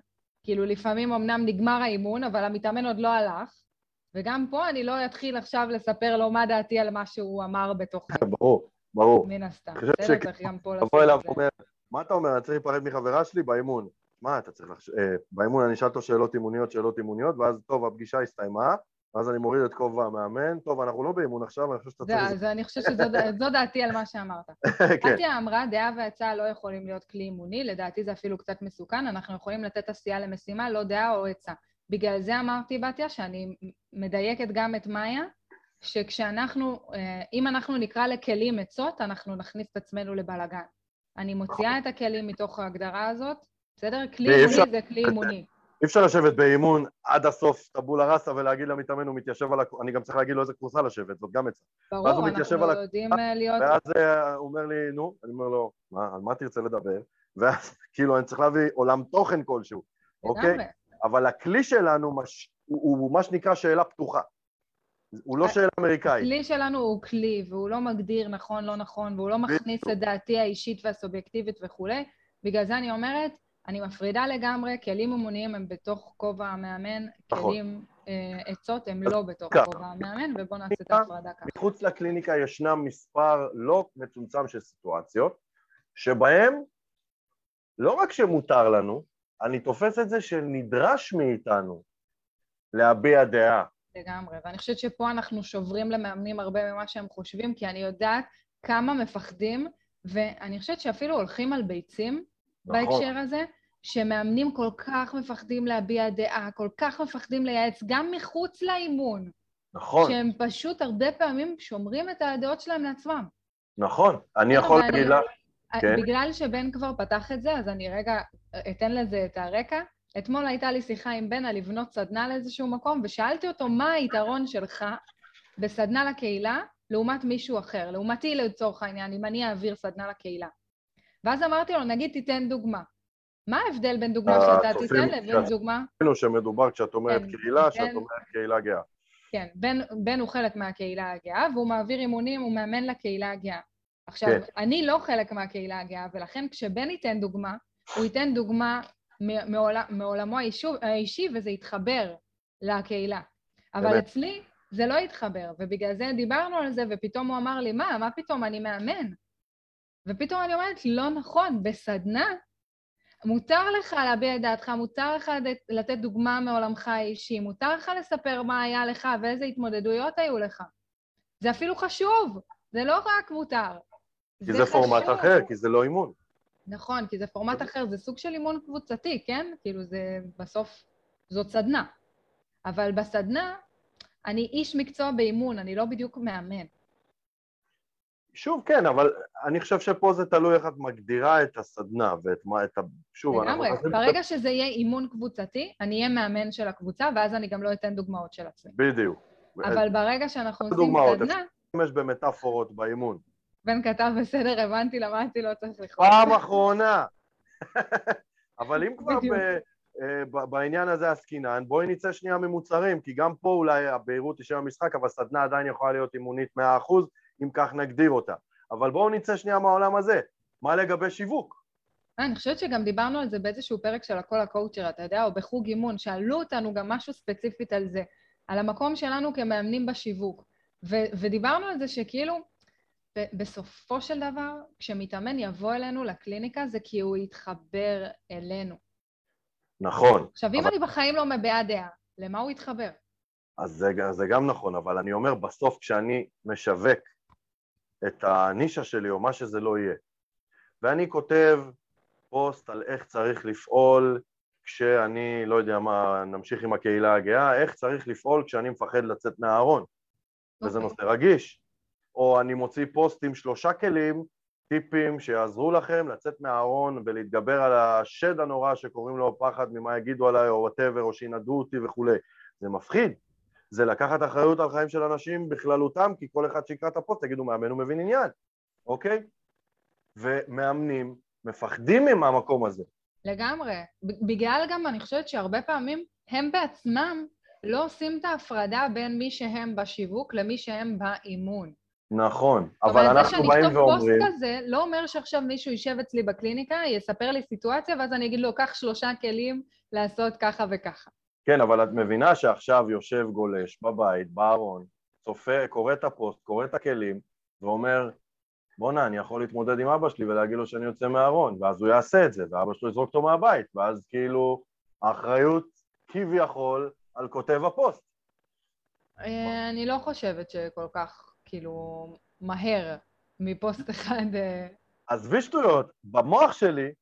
Speaker 2: כאילו לפעמים אמנם נגמר האימון, אבל המתאמן עוד לא הלך, וגם פה אני לא אתחיל עכשיו לספר לו מה דעתי על מה שהוא אמר בתוך. [laughs]
Speaker 1: ברור, ברור.
Speaker 2: מן הסתם. בסדר, צריך גם פה לעשות
Speaker 1: את זה. אליו ואומר, מה אתה אומר, אני צריך להיפרד מחברה שלי באימון. מה אתה צריך לחשוב, אה, באימון אני אשאל אותו שאלות אימוניות, שאלות אימוניות, ואז טוב, הפגישה הסתיימה, ואז אני מוריד את כובע המאמן, טוב, אנחנו לא באימון עכשיו, אני חושב שאתה צריך...
Speaker 2: זה, אני חושבת שזו דעתי על מה שאמרת. [laughs] כן. בתיה אמרה, דעה והצעה לא יכולים להיות כלי אימוני, לדעתי זה אפילו קצת מסוכן, אנחנו יכולים לתת עשייה למשימה, לא דעה או עצה. בגלל זה אמרתי, בתיה, שאני מדייקת גם את מאיה, שכשאנחנו, אה, אם אנחנו נקרא לכלים עצות, אנחנו נכניס את עצמנו לבלגן. אני מוציאה את הכלים מתוך ההגדרה הזאת, בסדר? כלי אימוני זה כלי אימוני.
Speaker 1: אי אפשר לשבת באימון עד הסוף טבולה ראסה ולהגיד למתאמן הוא מתיישב על הכורסה, אני גם צריך להגיד לו איזה כורסה לשבת, זאת גם עצה.
Speaker 2: ברור, אנחנו יודעים אה, להיות...
Speaker 1: ואז אה, הוא אומר לי, נו, אני אומר לו, מה, על מה תרצה לדבר? ואז [laughs] כאילו אני צריך להביא עולם תוכן כלשהו, אוקיי? אבל הכלי שלנו הוא מה שנקרא שאלה פתוחה. הוא לא שאלה אמריקאית.
Speaker 2: הכלי שלנו הוא כלי, והוא לא מגדיר נכון, לא נכון, והוא לא מכניס את דעתי האישית והסובייקטיבית וכולי. בגלל זה אני אומרת, אני מפרידה לגמרי, כלים אימוניים הם בתוך כובע המאמן, נכון. כלים אה, עצות הם לא בתוך כובע המאמן, ובואו נעשה את ההפרדה ככה.
Speaker 1: מחוץ לקליניקה ישנם מספר לא מצומצם של סיטואציות, שבהם לא רק שמותר לנו, אני תופס את זה שנדרש מאיתנו להביע דעה.
Speaker 2: לגמרי, ואני חושבת שפה אנחנו שוברים למאמנים הרבה ממה שהם חושבים, כי אני יודעת כמה מפחדים, ואני חושבת שאפילו הולכים על ביצים, נכון. בהקשר הזה, שמאמנים כל כך מפחדים להביע דעה, כל כך מפחדים לייעץ, גם מחוץ לאימון.
Speaker 1: נכון.
Speaker 2: שהם פשוט הרבה פעמים שומרים את הדעות שלהם לעצמם.
Speaker 1: נכון, אני יכול להגיד לך...
Speaker 2: כן. בגלל שבן כבר פתח את זה, אז אני רגע אתן לזה את הרקע. אתמול הייתה לי שיחה עם על לבנות סדנה לאיזשהו מקום, ושאלתי אותו מה היתרון שלך בסדנה לקהילה לעומת מישהו אחר, לעומתי לצורך העניין, אם אני אעביר סדנה לקהילה. ואז אמרתי לו, נגיד תיתן דוגמה. מה ההבדל בין דוגמה שאתה תיתן לבין דוגמה?
Speaker 1: הצופים שמדובר כשאת אומרת כן, קהילה, כשאת כן. אומרת קהילה גאה.
Speaker 2: כן, בן, בן הוא חלק מהקהילה הגאה, והוא מעביר אימונים, הוא מאמן לקהילה הגאה. עכשיו,
Speaker 1: כן.
Speaker 2: אני לא חלק מהקהילה הגאה, ולכן כשבן ייתן דוגמה, הוא ייתן דוגמה מ- מעול- מעולמו האישי, וזה יתחבר לקהילה. אבל
Speaker 1: באמת.
Speaker 2: אצלי זה לא יתחבר, ובגלל זה דיברנו על זה, ופתאום הוא אמר לי, מה, מה פתאום, אני מאמן. ופתאום אני אומרת, לא נכון, בסדנה מותר לך להביע את דעתך, מותר לך לתת- דוגמה מעולמך האישי, מותר לך לספר מה היה לך ואיזה התמודדויות היו לך. זה אפילו חשוב, זה לא רק מותר.
Speaker 1: כי זה פורמט
Speaker 2: חשוב.
Speaker 1: אחר, כי זה לא אימון.
Speaker 2: נכון, כי זה פורמט אחר, זה סוג של אימון קבוצתי, כן? כאילו זה בסוף, זאת סדנה. אבל בסדנה, אני איש מקצוע באימון, אני לא בדיוק מאמן.
Speaker 1: שוב, כן, אבל אני חושב שפה זה תלוי איך את מגדירה את הסדנה ואת מה, את ה... שוב,
Speaker 2: לגמרי,
Speaker 1: נכנסים-
Speaker 2: ברגע שזה יהיה אימון קבוצתי, אני אהיה מאמן של הקבוצה, ואז אני גם לא אתן דוגמאות של עצמי.
Speaker 1: בדיוק.
Speaker 2: אבל ברגע שאנחנו עושים
Speaker 1: דוגמאות,
Speaker 2: סדנה,
Speaker 1: להשתמש במטאפורות באימון.
Speaker 2: בן כתב בסדר, הבנתי, למדתי, לא צריך לכתוב.
Speaker 1: פעם אחרונה. [laughs] אבל אם כבר. ב- אה, ב- בעניין הזה עסקינן, בואי נצא שנייה ממוצרים, כי גם פה אולי הבהירות היא של המשחק, אבל סדנה עדיין יכולה להיות אימונית 100%, אם כך נגדיר אותה. אבל בואו נצא שנייה מהעולם הזה. מה לגבי שיווק?
Speaker 2: אה, אני חושבת שגם דיברנו על זה באיזשהו פרק של הכל הקואוצ'ר, אתה יודע, או בחוג אימון, שאלו אותנו גם משהו ספציפית על זה, על המקום שלנו כמאמנים בשיווק. ו- ודיברנו על זה שכאילו, בסופו של דבר, כשמתאמן יבוא אלינו לקליניקה, זה כי הוא יתחבר אלינו.
Speaker 1: נכון.
Speaker 2: עכשיו, אם
Speaker 1: אבל-
Speaker 2: אני בחיים לא מביעה דעה, למה הוא יתחבר?
Speaker 1: אז זה, זה גם נכון, אבל אני אומר, בסוף כשאני משווק את הנישה שלי, או מה שזה לא יהיה, ואני כותב פוסט על איך צריך לפעול כשאני, לא יודע מה, נמשיך עם הקהילה הגאה, איך צריך לפעול כשאני מפחד לצאת מהארון, וזה
Speaker 2: אוקיי.
Speaker 1: נושא רגיש. או אני מוציא פוסט עם שלושה כלים, טיפים שיעזרו לכם לצאת מהארון ולהתגבר על השד הנורא שקוראים לו פחד ממה יגידו עליי או whatever, או שינדו אותי וכולי. זה מפחיד. זה לקחת אחריות על חיים של אנשים בכללותם, כי כל אחד שיקרא את הפוסט יגידו מאמן הוא מבין עניין, אוקיי? ומאמנים מפחדים מהמקום הזה.
Speaker 2: לגמרי. בגלל גם, אני חושבת שהרבה פעמים הם בעצמם לא עושים את ההפרדה בין מי שהם בשיווק למי שהם באימון.
Speaker 1: נכון,
Speaker 2: זאת
Speaker 1: אבל
Speaker 2: אומרת, זה
Speaker 1: אנחנו
Speaker 2: שאני
Speaker 1: באים
Speaker 2: אכתוב פוסט
Speaker 1: ואומרים,
Speaker 2: כזה, לא אומר שעכשיו מישהו יישב אצלי בקליניקה, יספר לי סיטואציה, ואז אני אגיד לו, קח שלושה כלים לעשות ככה וככה.
Speaker 1: כן, אבל את מבינה שעכשיו יושב גולש בבית, בארון, צופה, קורא את הפוסט, קורא את הכלים, ואומר, בואנה, אני יכול להתמודד עם אבא שלי ולהגיד לו שאני יוצא מהארון, ואז הוא יעשה את זה, ואבא שלו יזרוק אותו מהבית, ואז כאילו האחריות כביכול על כותב הפוסט.
Speaker 2: אה, אני לא חושבת שכל כך, כאילו, מהר מפוסט אחד... אה,
Speaker 1: עזבי שטויות, במוח שלי,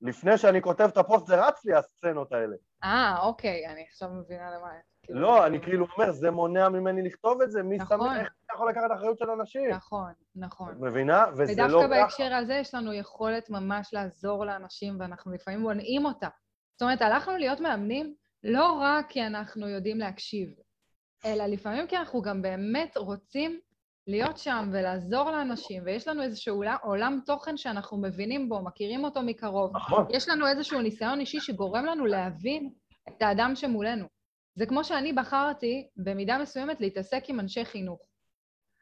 Speaker 1: לפני שאני כותב את הפוסט זה רץ לי הסצנות האלה.
Speaker 2: אה, אוקיי, אני עכשיו מבינה למה... כאילו,
Speaker 1: לא, אני כאילו אומר, זה מונע ממני לכתוב את זה, מי
Speaker 2: נכון.
Speaker 1: שם, איך אתה יכול לקחת אחריות של אנשים?
Speaker 2: נכון, נכון.
Speaker 1: מבינה? וזה לא
Speaker 2: ודווקא
Speaker 1: ככה.
Speaker 2: בהקשר הזה יש לנו יכולת ממש לעזור לאנשים, ואנחנו לפעמים מונעים אותה. זאת אומרת, הלכנו להיות מאמנים לא רק כי אנחנו יודעים להקשיב, אלא לפעמים כי אנחנו גם באמת רוצים להיות שם ולעזור לאנשים, ויש לנו איזשהו עולם, תוכן שאנחנו מבינים בו, מכירים אותו מקרוב.
Speaker 1: נכון.
Speaker 2: יש לנו איזשהו ניסיון אישי שגורם לנו להבין את האדם שמולנו. זה כמו שאני בחרתי, במידה מסוימת, להתעסק עם אנשי חינוך.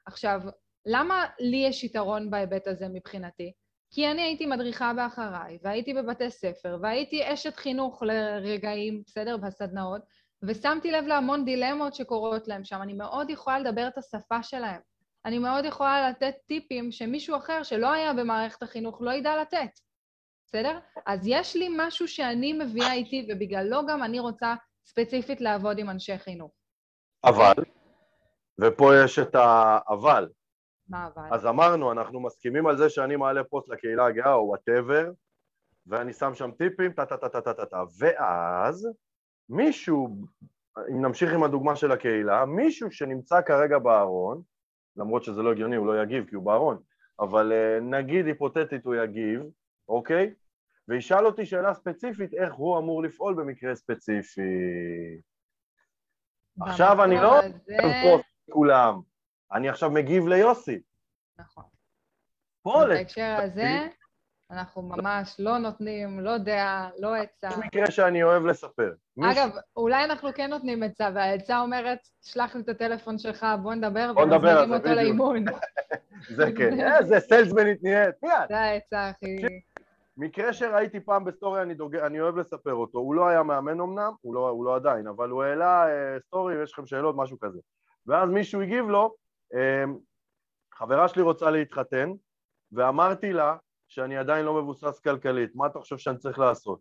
Speaker 2: עכשיו, למה לי יש יתרון בהיבט הזה מבחינתי? כי אני הייתי מדריכה באחריי, והייתי בבתי ספר, והייתי אשת חינוך לרגעים, בסדר, בסדנאות, ושמתי לב להמון דילמות שקורות להם שם. אני מאוד יכולה לדבר את השפה שלהם. אני מאוד יכולה לתת טיפים שמישהו אחר שלא היה במערכת החינוך לא ידע לתת, בסדר? אז יש לי משהו שאני מביאה איתי, ובגללו גם אני רוצה ספציפית לעבוד עם אנשי חינוך.
Speaker 1: אבל, ופה יש את האבל.
Speaker 2: מה אבל?
Speaker 1: אז אמרנו, אנחנו מסכימים על זה שאני מעלה פוסט לקהילה הגאה או whatever, ואני שם שם טיפים, טה-טה-טה-טה-טה, ואז מישהו, אם נמשיך עם הדוגמה של הקהילה, מישהו שנמצא כרגע בארון, למרות שזה לא הגיוני, הוא לא יגיב כי הוא בארון, אבל אה, נגיד היפותטית הוא יגיב, אוקיי? וישאל אותי שאלה ספציפית איך הוא אמור לפעול במקרה ספציפי. עכשיו אני לא פוסט לכולם, אני עכשיו מגיב ליוסי.
Speaker 2: נכון.
Speaker 1: פה
Speaker 2: בהקשר הזה, אנחנו ממש לא נותנים, לא דעה, לא עצה.
Speaker 1: יש מקרה שאני אוהב לספר.
Speaker 2: אגב, אולי אנחנו כן נותנים עצה, והעצה אומרת, שלח לי את הטלפון שלך, בוא נדבר,
Speaker 1: בוא נדבר
Speaker 2: ומזמינים
Speaker 1: זה,
Speaker 2: אותו. לאימון. [laughs]
Speaker 1: זה כן. איזה סיילסמנית נהיית. מיד.
Speaker 2: זה העצה הכי...
Speaker 1: מקרה שראיתי פעם בסטורי, אני, דוג... אני אוהב לספר אותו, הוא לא היה מאמן אמנם, הוא לא, הוא לא עדיין, אבל הוא העלה אה, סטורי, יש לכם שאלות, משהו כזה. ואז מישהו הגיב לו, אה, חברה שלי רוצה להתחתן, ואמרתי לה שאני עדיין לא מבוסס כלכלית, מה אתה חושב שאני צריך לעשות?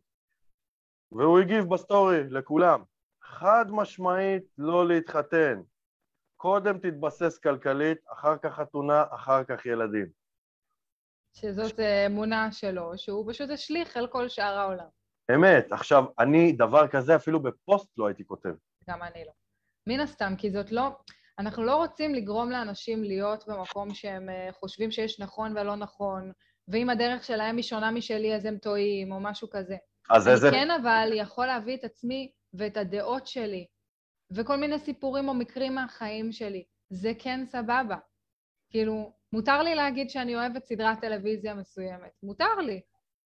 Speaker 1: והוא הגיב בסטורי לכולם, חד משמעית לא להתחתן, קודם תתבסס כלכלית, אחר כך חתונה, אחר כך ילדים.
Speaker 2: שזאת אה, אמונה שלו, שהוא פשוט השליך על כל שאר העולם.
Speaker 1: אמת. עכשיו, אני דבר כזה אפילו בפוסט לא הייתי כותב.
Speaker 2: גם אני לא. מן הסתם, כי זאת לא... אנחנו לא רוצים לגרום לאנשים להיות במקום שהם אה, חושבים שיש נכון ולא נכון, ואם הדרך שלהם היא שונה משלי אז הם טועים, או משהו כזה.
Speaker 1: אז איזה...
Speaker 2: כן אבל יכול להביא את עצמי ואת הדעות שלי, וכל מיני סיפורים או מקרים מהחיים שלי. זה כן סבבה. כאילו, מותר לי להגיד שאני אוהבת סדרת טלוויזיה מסוימת. מותר לי.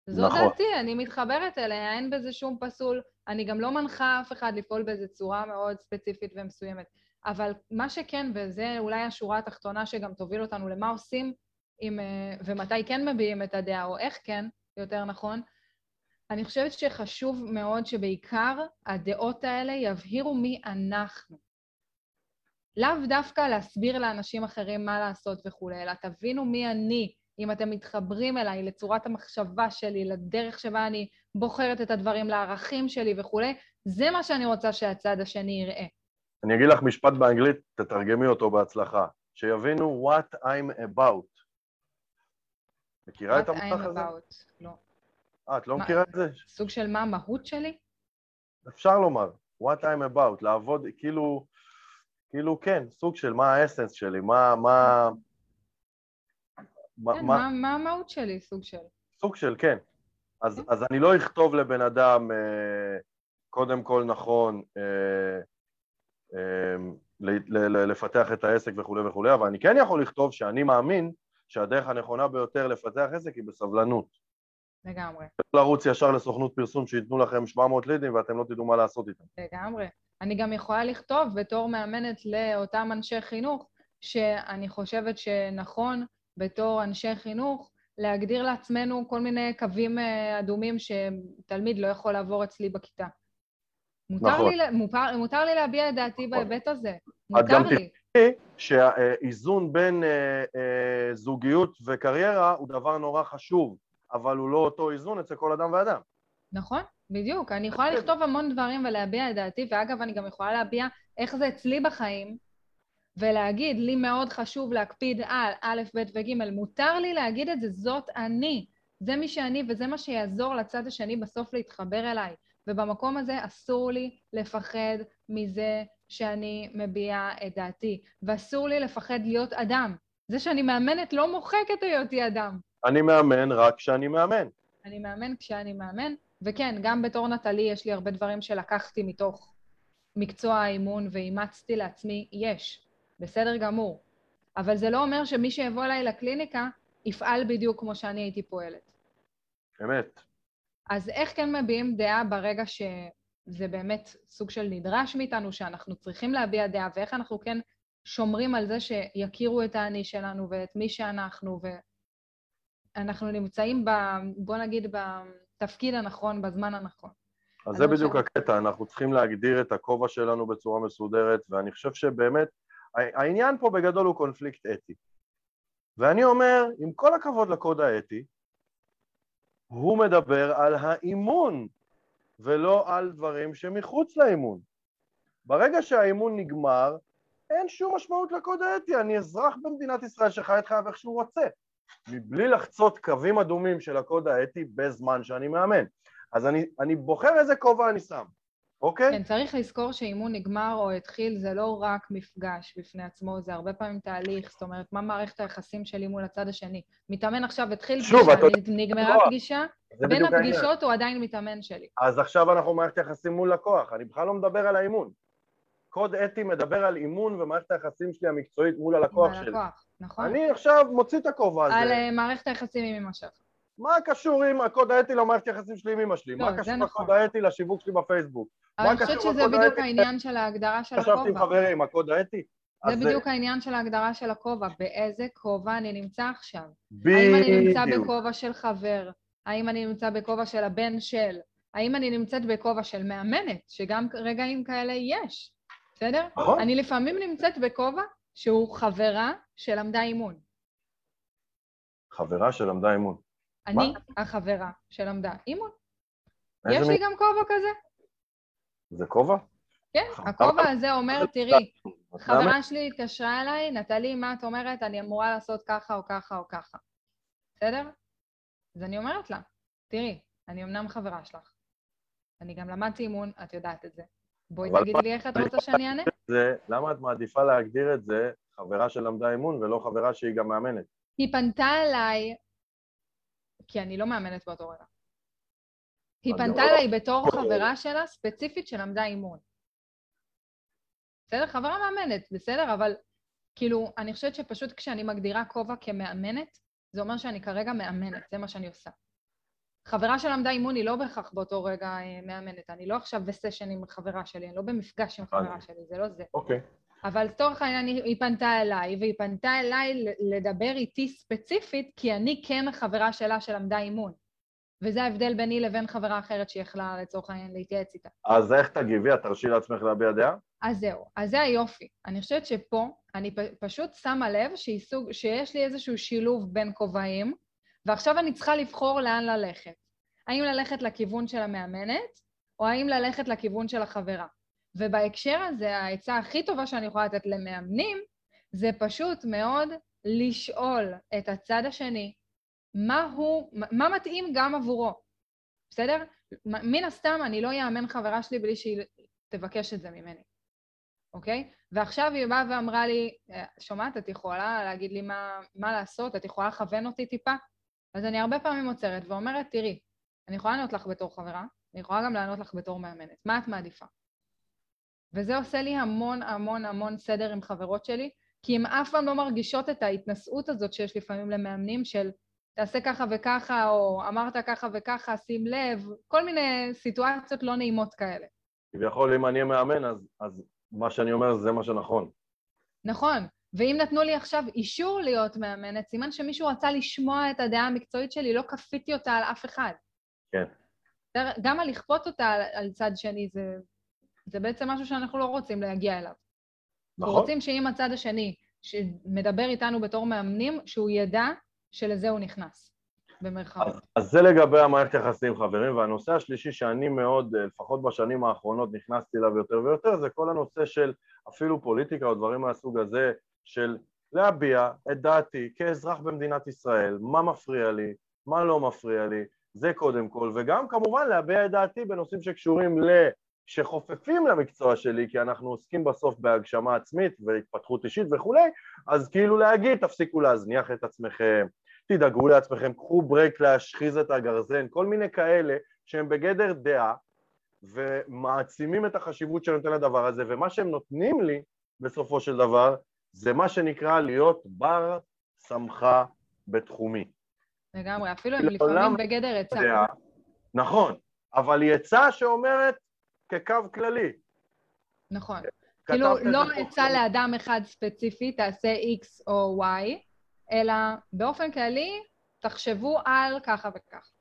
Speaker 2: זו
Speaker 1: נכון.
Speaker 2: דעתי, אני מתחברת אליה, אין בזה שום פסול. אני גם לא מנחה אף אחד לפעול באיזו צורה מאוד ספציפית ומסוימת. אבל מה שכן, וזה אולי השורה התחתונה שגם תוביל אותנו למה עושים עם, אה, ומתי כן מביעים את הדעה, או איך כן, יותר נכון, אני חושבת שחשוב מאוד שבעיקר הדעות האלה יבהירו מי אנחנו. לאו דווקא להסביר לאנשים אחרים מה לעשות וכולי, אלא תבינו מי אני, אם אתם מתחברים אליי, לצורת המחשבה שלי, לדרך שבה אני בוחרת את הדברים, לערכים שלי וכולי, זה מה שאני רוצה שהצד השני יראה.
Speaker 1: אני אגיד לך משפט באנגלית, תתרגמי אותו בהצלחה. שיבינו what I'm about. מכירה את המונח הזה?
Speaker 2: about. לא.
Speaker 1: אה, את לא
Speaker 2: מה-
Speaker 1: מכירה את זה?
Speaker 2: סוג של מה המהות שלי?
Speaker 1: אפשר לומר, what I'm about, לעבוד, כאילו, כאילו כן, סוג של מה האסנס שלי, מה, מה, מה,
Speaker 2: כן,
Speaker 1: מה,
Speaker 2: מה מה המהות שלי, סוג של.
Speaker 1: סוג של כן. אז,
Speaker 2: כן.
Speaker 1: אז אני לא אכתוב לבן אדם, אה, קודם כל נכון, אה, אה, לפתח את העסק וכולי וכולי, אבל אני כן יכול לכתוב שאני מאמין שהדרך הנכונה ביותר לפתח עסק היא בסבלנות.
Speaker 2: לגמרי,
Speaker 1: לא לרוץ ישר לסוכנות פרסום שייתנו לכם 700 לידים ואתם לא תדעו מה לעשות איתם.
Speaker 2: לגמרי. אני גם יכולה לכתוב בתור מאמנת לאותם אנשי חינוך, שאני חושבת שנכון בתור אנשי חינוך להגדיר לעצמנו כל מיני קווים אה, אדומים שתלמיד לא יכול לעבור אצלי בכיתה. מותר,
Speaker 1: נכון.
Speaker 2: לי, מותר, מותר לי להביע את דעתי
Speaker 1: נכון.
Speaker 2: בהיבט הזה. מותר לי.
Speaker 1: שהאיזון בין אה, אה, זוגיות וקריירה הוא דבר נורא חשוב, אבל הוא לא אותו איזון אצל כל אדם ואדם.
Speaker 2: נכון, בדיוק. אני יכולה
Speaker 1: כן.
Speaker 2: לכתוב המון דברים ולהביע את דעתי, ואגב, אני גם יכולה להביע איך זה אצלי בחיים, ולהגיד, לי מאוד חשוב להקפיד על א', ב' וג', מותר לי להגיד את זה, זאת אני. זה מי שאני, וזה מה שיעזור לצד השני בסוף להתחבר אליי. ובמקום הזה אסור לי לפחד מזה שאני מביעה את דעתי, ואסור לי לפחד להיות אדם. זה שאני מאמנת לא מוחק את היותי אדם.
Speaker 1: אני מאמן רק כשאני מאמן.
Speaker 2: אני מאמן כשאני מאמן, וכן, גם בתור נטלי יש לי הרבה דברים שלקחתי מתוך מקצוע האימון ואימצתי לעצמי, יש, בסדר גמור. אבל זה לא אומר שמי שיבוא אליי לקליניקה יפעל בדיוק כמו שאני הייתי פועלת.
Speaker 1: אמת.
Speaker 2: אז איך כן מביעים דעה ברגע שזה באמת סוג של נדרש מאיתנו, שאנחנו צריכים להביע דעה, ואיך אנחנו כן שומרים על זה שיכירו את האני שלנו ואת מי שאנחנו, ואנחנו נמצאים, ב, בוא נגיד, בתפקיד הנכון, בזמן הנכון.
Speaker 1: אז זה בדיוק
Speaker 2: חושבת-
Speaker 1: הקטע, אנחנו צריכים להגדיר את הכובע שלנו בצורה מסודרת, ואני חושב שבאמת, העניין פה בגדול הוא קונפליקט אתי. ואני אומר, עם כל הכבוד לקוד האתי, הוא מדבר על האימון, ולא על דברים שמחוץ לאימון. ברגע שהאימון נגמר, אין שום משמעות לקוד האתי, אני אזרח במדינת ישראל שחי את חייו איך שהוא רוצה, מבלי לחצות קווים אדומים של הקוד האתי בזמן שאני מאמן. אז אני, אני בוחר איזה כובע אני שם, אוקיי?
Speaker 2: כן, צריך לזכור שאימון נגמר או התחיל זה לא רק מפגש בפני עצמו, זה הרבה פעמים תהליך, זאת אומרת, מה מערכת היחסים שלי מול הצד השני. מתאמן עכשיו התחיל
Speaker 1: שוב,
Speaker 2: פגישה,
Speaker 1: אתה יודע-
Speaker 2: נגמרה
Speaker 1: לא,
Speaker 2: פגישה, בין
Speaker 1: בדיוק העניין.
Speaker 2: הפגישות הוא עדיין מתאמן שלי.
Speaker 1: אז עכשיו אנחנו מערכת יחסים מול לקוח, אני בכלל לא מדבר על האימון. קוד אתי מדבר על אימון ומערכת היחסים שלי המקצועית מול הלקוח שלי.
Speaker 2: הלקוח, נכון?
Speaker 1: אני עכשיו מוציא את הכובע הזה.
Speaker 2: על אה, מערכת היחסים עם אמא שלך.
Speaker 1: מה קשור עם הקוד האתי למערכת יחסים שלי עם אמא שלי?
Speaker 2: לא,
Speaker 1: מה קשור
Speaker 2: נכון.
Speaker 1: הקוד האתי לשיווק שלי בפייסבוק?
Speaker 2: אבל אני חושבת שזה בדיוק? העניין של ההגדרה של
Speaker 1: ישבתי עם
Speaker 2: הכובע.
Speaker 1: חברים, הקוד האתי?
Speaker 2: זה בדיוק העניין של ההגדרה של הכובע, באיזה כובע אני נמצא עכשיו. האם אני נמצא
Speaker 1: בדיוק.
Speaker 2: בכובע של חבר? האם אני נמצא בכובע של הבן של? האם אני נמצאת בכובע של מאמנת, שגם רגעים כאלה יש, בסדר?
Speaker 1: נכון.
Speaker 2: אני לפעמים נמצאת בכובע שהוא חברה שלמדה אימון.
Speaker 1: חברה שלמדה אימון.
Speaker 2: אני החברה שלמדה אימון. יש
Speaker 1: מין-
Speaker 2: לי גם כובע כזה.
Speaker 1: זה כובע?
Speaker 2: כן, הכובע הזה אומר, תראי? חברה שלי התקשרה אליי, נטלי, מה את אומרת? אני אמורה לעשות ככה או ככה או ככה. בסדר? אז אני אומרת לה, תראי, אני אמנם חברה שלך. אני גם למדתי אימון, את יודעת את זה. בואי תגידי לי איך את רוצה שאני אענה. [laughs]
Speaker 1: זה, למה את מעדיפה להגדיר את זה חברה שלמדה אימון ולא חברה שהיא גם מאמנת?
Speaker 2: היא פנתה אליי, כי אני לא מאמנת באותו רגע. היא פנתה
Speaker 1: לא-
Speaker 2: אליי בתור חברה שלה, ספציפית שלמדה אימון. בסדר? חברה מאמנת, בסדר? אבל כאילו, אני חושבת שפשוט כשאני מגדירה כובע כמאמנת, זה אומר שאני כרגע מאמנת, זה מה שאני עושה. חברה שלמדה אימון היא לא בהכרח באותו רגע אה, מאמנת, אני לא עכשיו בסשן עם חברה שלי, אני לא במפגש עם חברה
Speaker 1: הבנתי.
Speaker 2: שלי, זה לא זה.
Speaker 1: אוקיי.
Speaker 2: אבל לצורך העניין היא- פנתה אליי, והיא פנתה אליי לדבר איתי ספציפית, כי אני כן החברה שלה שלמדה אימון. וזה ההבדל ביני לבין חברה אחרת שיכלה לצורך העניין להתייעץ איתה.
Speaker 1: אז איך תגיבי? את תרשי לעצמך להביע דעה?
Speaker 2: אז זהו, אז זה היופי. אני חושבת שפה אני פשוט שמה לב שהיא סוג, שיש לי איזשהו שילוב בין כובעים, ועכשיו אני צריכה לבחור לאן ללכת. האם ללכת לכיוון של המאמנת, או האם ללכת לכיוון של החברה. ובהקשר הזה, העצה הכי טובה שאני יכולה לתת למאמנים, זה פשוט מאוד לשאול את הצד השני מה הוא, מה מתאים גם עבורו, בסדר? מן הסתם אני לא אאמן חברה שלי בלי שהיא תבקש את זה ממני, אוקיי? ועכשיו היא באה ואמרה לי, "אה, שומעת, את יכולה להגיד לי מה, מה לעשות? את יכולה לכוון אותי טיפה? אז אני הרבה פעמים עוצרת ואומרת, תראי, אני יכולה לענות לך בתור חברה, אני יכולה גם לענות לך בתור מאמנת. מה את מעדיפה? וזה עושה לי המון המון המון סדר עם חברות שלי, כי הן אף פעם לא מרגישות את ההתנשאות הזאת שיש לפעמים למאמנים של תעשה ככה וככה, או אמרת ככה וככה, שים לב, כל מיני סיטואציות לא נעימות כאלה.
Speaker 1: כביכול, אם אני מאמן, אז, אז מה שאני אומר זה מה שנכון.
Speaker 2: נכון, ואם נתנו לי עכשיו אישור להיות מאמנת, סימן שמישהו רצה לשמוע את הדעה המקצועית שלי, לא כפיתי אותה על אף אחד.
Speaker 1: כן.
Speaker 2: גם על לכפות אותה על, על צד שני, זה, זה בעצם משהו שאנחנו לא רוצים להגיע אליו. אנחנו
Speaker 1: נכון?
Speaker 2: רוצים שאם הצד השני שמדבר איתנו בתור מאמנים, שהוא ידע שלזה הוא נכנס, במרכאות.
Speaker 1: אז, אז זה לגבי המערכת יחסים, חברים, והנושא השלישי שאני מאוד, אה, לפחות בשנים האחרונות, נכנסתי אליו יותר ויותר, זה כל הנושא של אפילו פוליטיקה או דברים מהסוג הזה, של להביע את דעתי כאזרח במדינת ישראל, מה מפריע לי, מה לא מפריע לי, זה קודם כל, וגם כמובן להביע את דעתי בנושאים שקשורים ל... שחופפים למקצוע שלי, כי אנחנו עוסקים בסוף בהגשמה עצמית והתפתחות אישית וכולי, אז כאילו להגיד, תפסיקו להזניח את עצמכם, תדאגו לעצמכם, קחו ברייק להשחיז את הגרזן, כל מיני כאלה שהם בגדר דעה ומעצימים את החשיבות שאני נותן לדבר הזה, ומה שהם נותנים לי בסופו של דבר זה מה שנקרא להיות בר סמכה בתחומי.
Speaker 2: לגמרי, אפילו הם לפעמים בגדר עצה.
Speaker 1: דעה, נכון, אבל היא עצה שאומרת כקו כללי.
Speaker 2: נכון.
Speaker 1: כתבת
Speaker 2: כאילו, לא. עצה לאדם אחד ספציפי, תעשה X או Y, אלא באופן כללי, תחשבו על ככה וככה.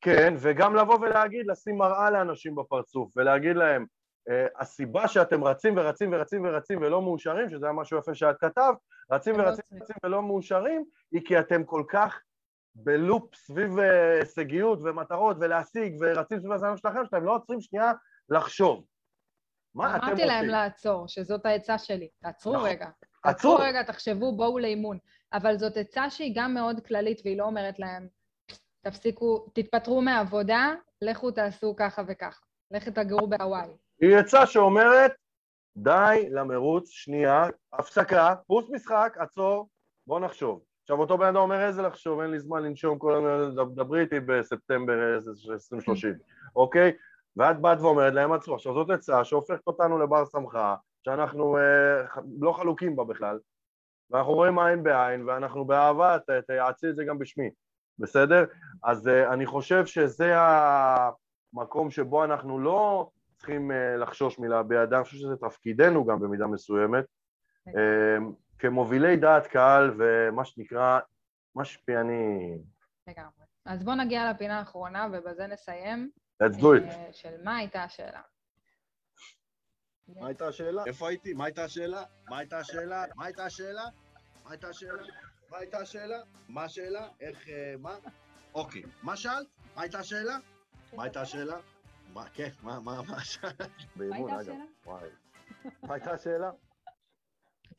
Speaker 1: כן, וגם לבוא ולהגיד, לשים מראה לאנשים בפרצוף ולהגיד להם, אה, הסיבה שאתם רצים ורצים ורצים ורצים ולא מאושרים, שזה היה משהו יפה שאת כתבת, רצים
Speaker 2: לא
Speaker 1: ורצים. ורצים ולא מאושרים, היא כי אתם כל כך בלופ סביב אה, הישגיות ומטרות ולהשיג ורצים סביב הזמן שלכם, שאתם לא עוצרים שנייה לחשוב. מה אתם
Speaker 2: אמרתי להם
Speaker 1: רוצים?
Speaker 2: לעצור, שזאת העצה שלי. תעצרו
Speaker 1: נכון.
Speaker 2: רגע. תעצרו רגע, תחשבו, בואו לאימון. אבל זאת עצה שהיא גם מאוד כללית, והיא לא אומרת להם, תפסיקו, תתפטרו מהעבודה, לכו תעשו ככה וככה. לכו תגורו בהוואי.
Speaker 1: היא עצה שאומרת, די למרוץ, שנייה, הפסקה, פוס משחק, עצור, בוא נחשוב. עכשיו אותו בן אדם אומר איזה לחשוב, אין לי זמן לנשום כל הזמן, דברי איתי בספטמבר 2030, אוקיי? ואת באת ואומרת להם עצרו. עכשיו זאת עצה שהופכת אותנו לבר סמכה, שאנחנו אה, לא חלוקים בה בכלל, ואנחנו רואים עין בעין, ואנחנו באהבה, ת- תייעצי את זה גם בשמי. בסדר? אז uh, אני חושב שזה המקום שבו אנחנו לא צריכים uh, לחשוש מלהביע דעה, אני חושב שזה תפקידנו גם במידה מסוימת, uh, כמובילי דעת קהל ומה שנקרא משפיענים.
Speaker 2: לגמרי. אז בואו נגיע לפינה האחרונה ובזה נסיים.
Speaker 1: Let's do it.
Speaker 2: של מה הייתה השאלה.
Speaker 3: מה הייתה השאלה? איפה הייתי? מה הייתה השאלה? מה הייתה השאלה? מה הייתה השאלה? מה הייתה השאלה? מה הייתה השאלה? מה השאלה? איך, מה? אוקיי. מה שאלת? מה הייתה השאלה? מה הייתה השאלה? מה, כן, מה, מה, מה שאלת?
Speaker 1: באימון, אגב. וואי. מה הייתה השאלה?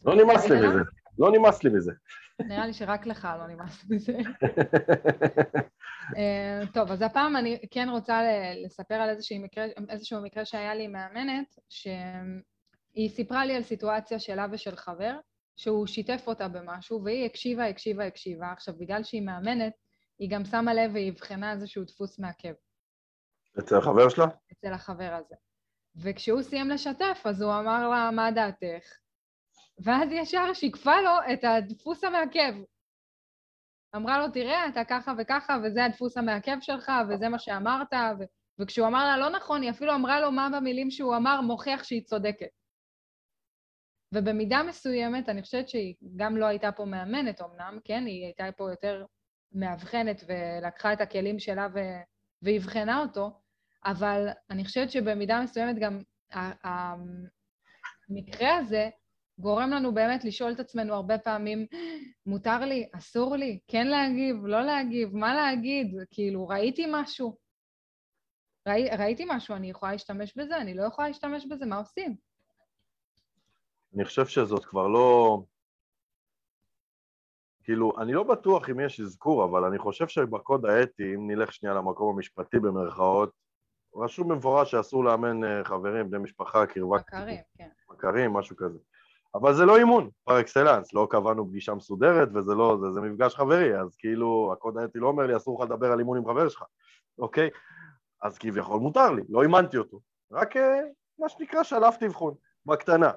Speaker 1: לא נמאס לי מזה. לא נמאס לי מזה.
Speaker 2: נראה לי שרק לך לא נמאס מזה. טוב, אז הפעם אני כן רוצה לספר על מקרה, איזשהו מקרה שהיה לי מאמנת, שהיא סיפרה לי על סיטואציה שלה ושל חבר, שהוא שיתף אותה במשהו, והיא הקשיבה, הקשיבה, הקשיבה. עכשיו, בגלל שהיא מאמנת, היא גם שמה לב והיא אבחנה איזשהו דפוס מעכב.
Speaker 1: אצל החבר שלה?
Speaker 2: אצל החבר הזה. וכשהוא סיים לשתף, אז הוא אמר לה, מה דעתך? ואז ישר שיקפה לו את הדפוס המעכב. אמרה לו, תראה, אתה ככה וככה, וזה הדפוס המעכב שלך, וזה מה שאמרת, ו... וכשהוא אמר לה, לא נכון, היא אפילו אמרה לו מה במילים שהוא אמר מוכיח שהיא צודקת. ובמידה מסוימת, אני חושבת שהיא גם לא הייתה פה מאמנת אמנם, כן? היא הייתה פה יותר מאבחנת ולקחה את הכלים שלה ו... ואבחנה אותו, אבל אני חושבת שבמידה מסוימת גם המקרה הזה גורם לנו באמת לשאול את עצמנו הרבה פעמים, מותר לי, אסור לי, כן להגיב, לא להגיב, מה להגיד, כאילו, ראיתי משהו. ראי, ראיתי משהו, אני יכולה להשתמש בזה, אני לא יכולה להשתמש בזה, מה עושים?
Speaker 1: אני חושב שזאת כבר לא... כאילו, אני לא בטוח אם יש אזכור, אבל אני חושב שבקוד האתי, אם נלך שנייה למקום המשפטי במרכאות, רשום במפורש שאסור לאמן אה, חברים, בני משפחה, קרבה...
Speaker 2: מכרים, כן.
Speaker 1: מכרים, משהו כזה. אבל זה לא אימון, פר אקסלנס, לא קבענו פגישה מסודרת וזה לא, זה, זה מפגש חברי, אז כאילו הקוד האתי לא אומר לי אסור לך לדבר על אימון עם חבר שלך, אוקיי? אז כביכול מותר לי, לא אימנתי אותו, רק אה, מה שנקרא שלפתי אבחון, בקטנה.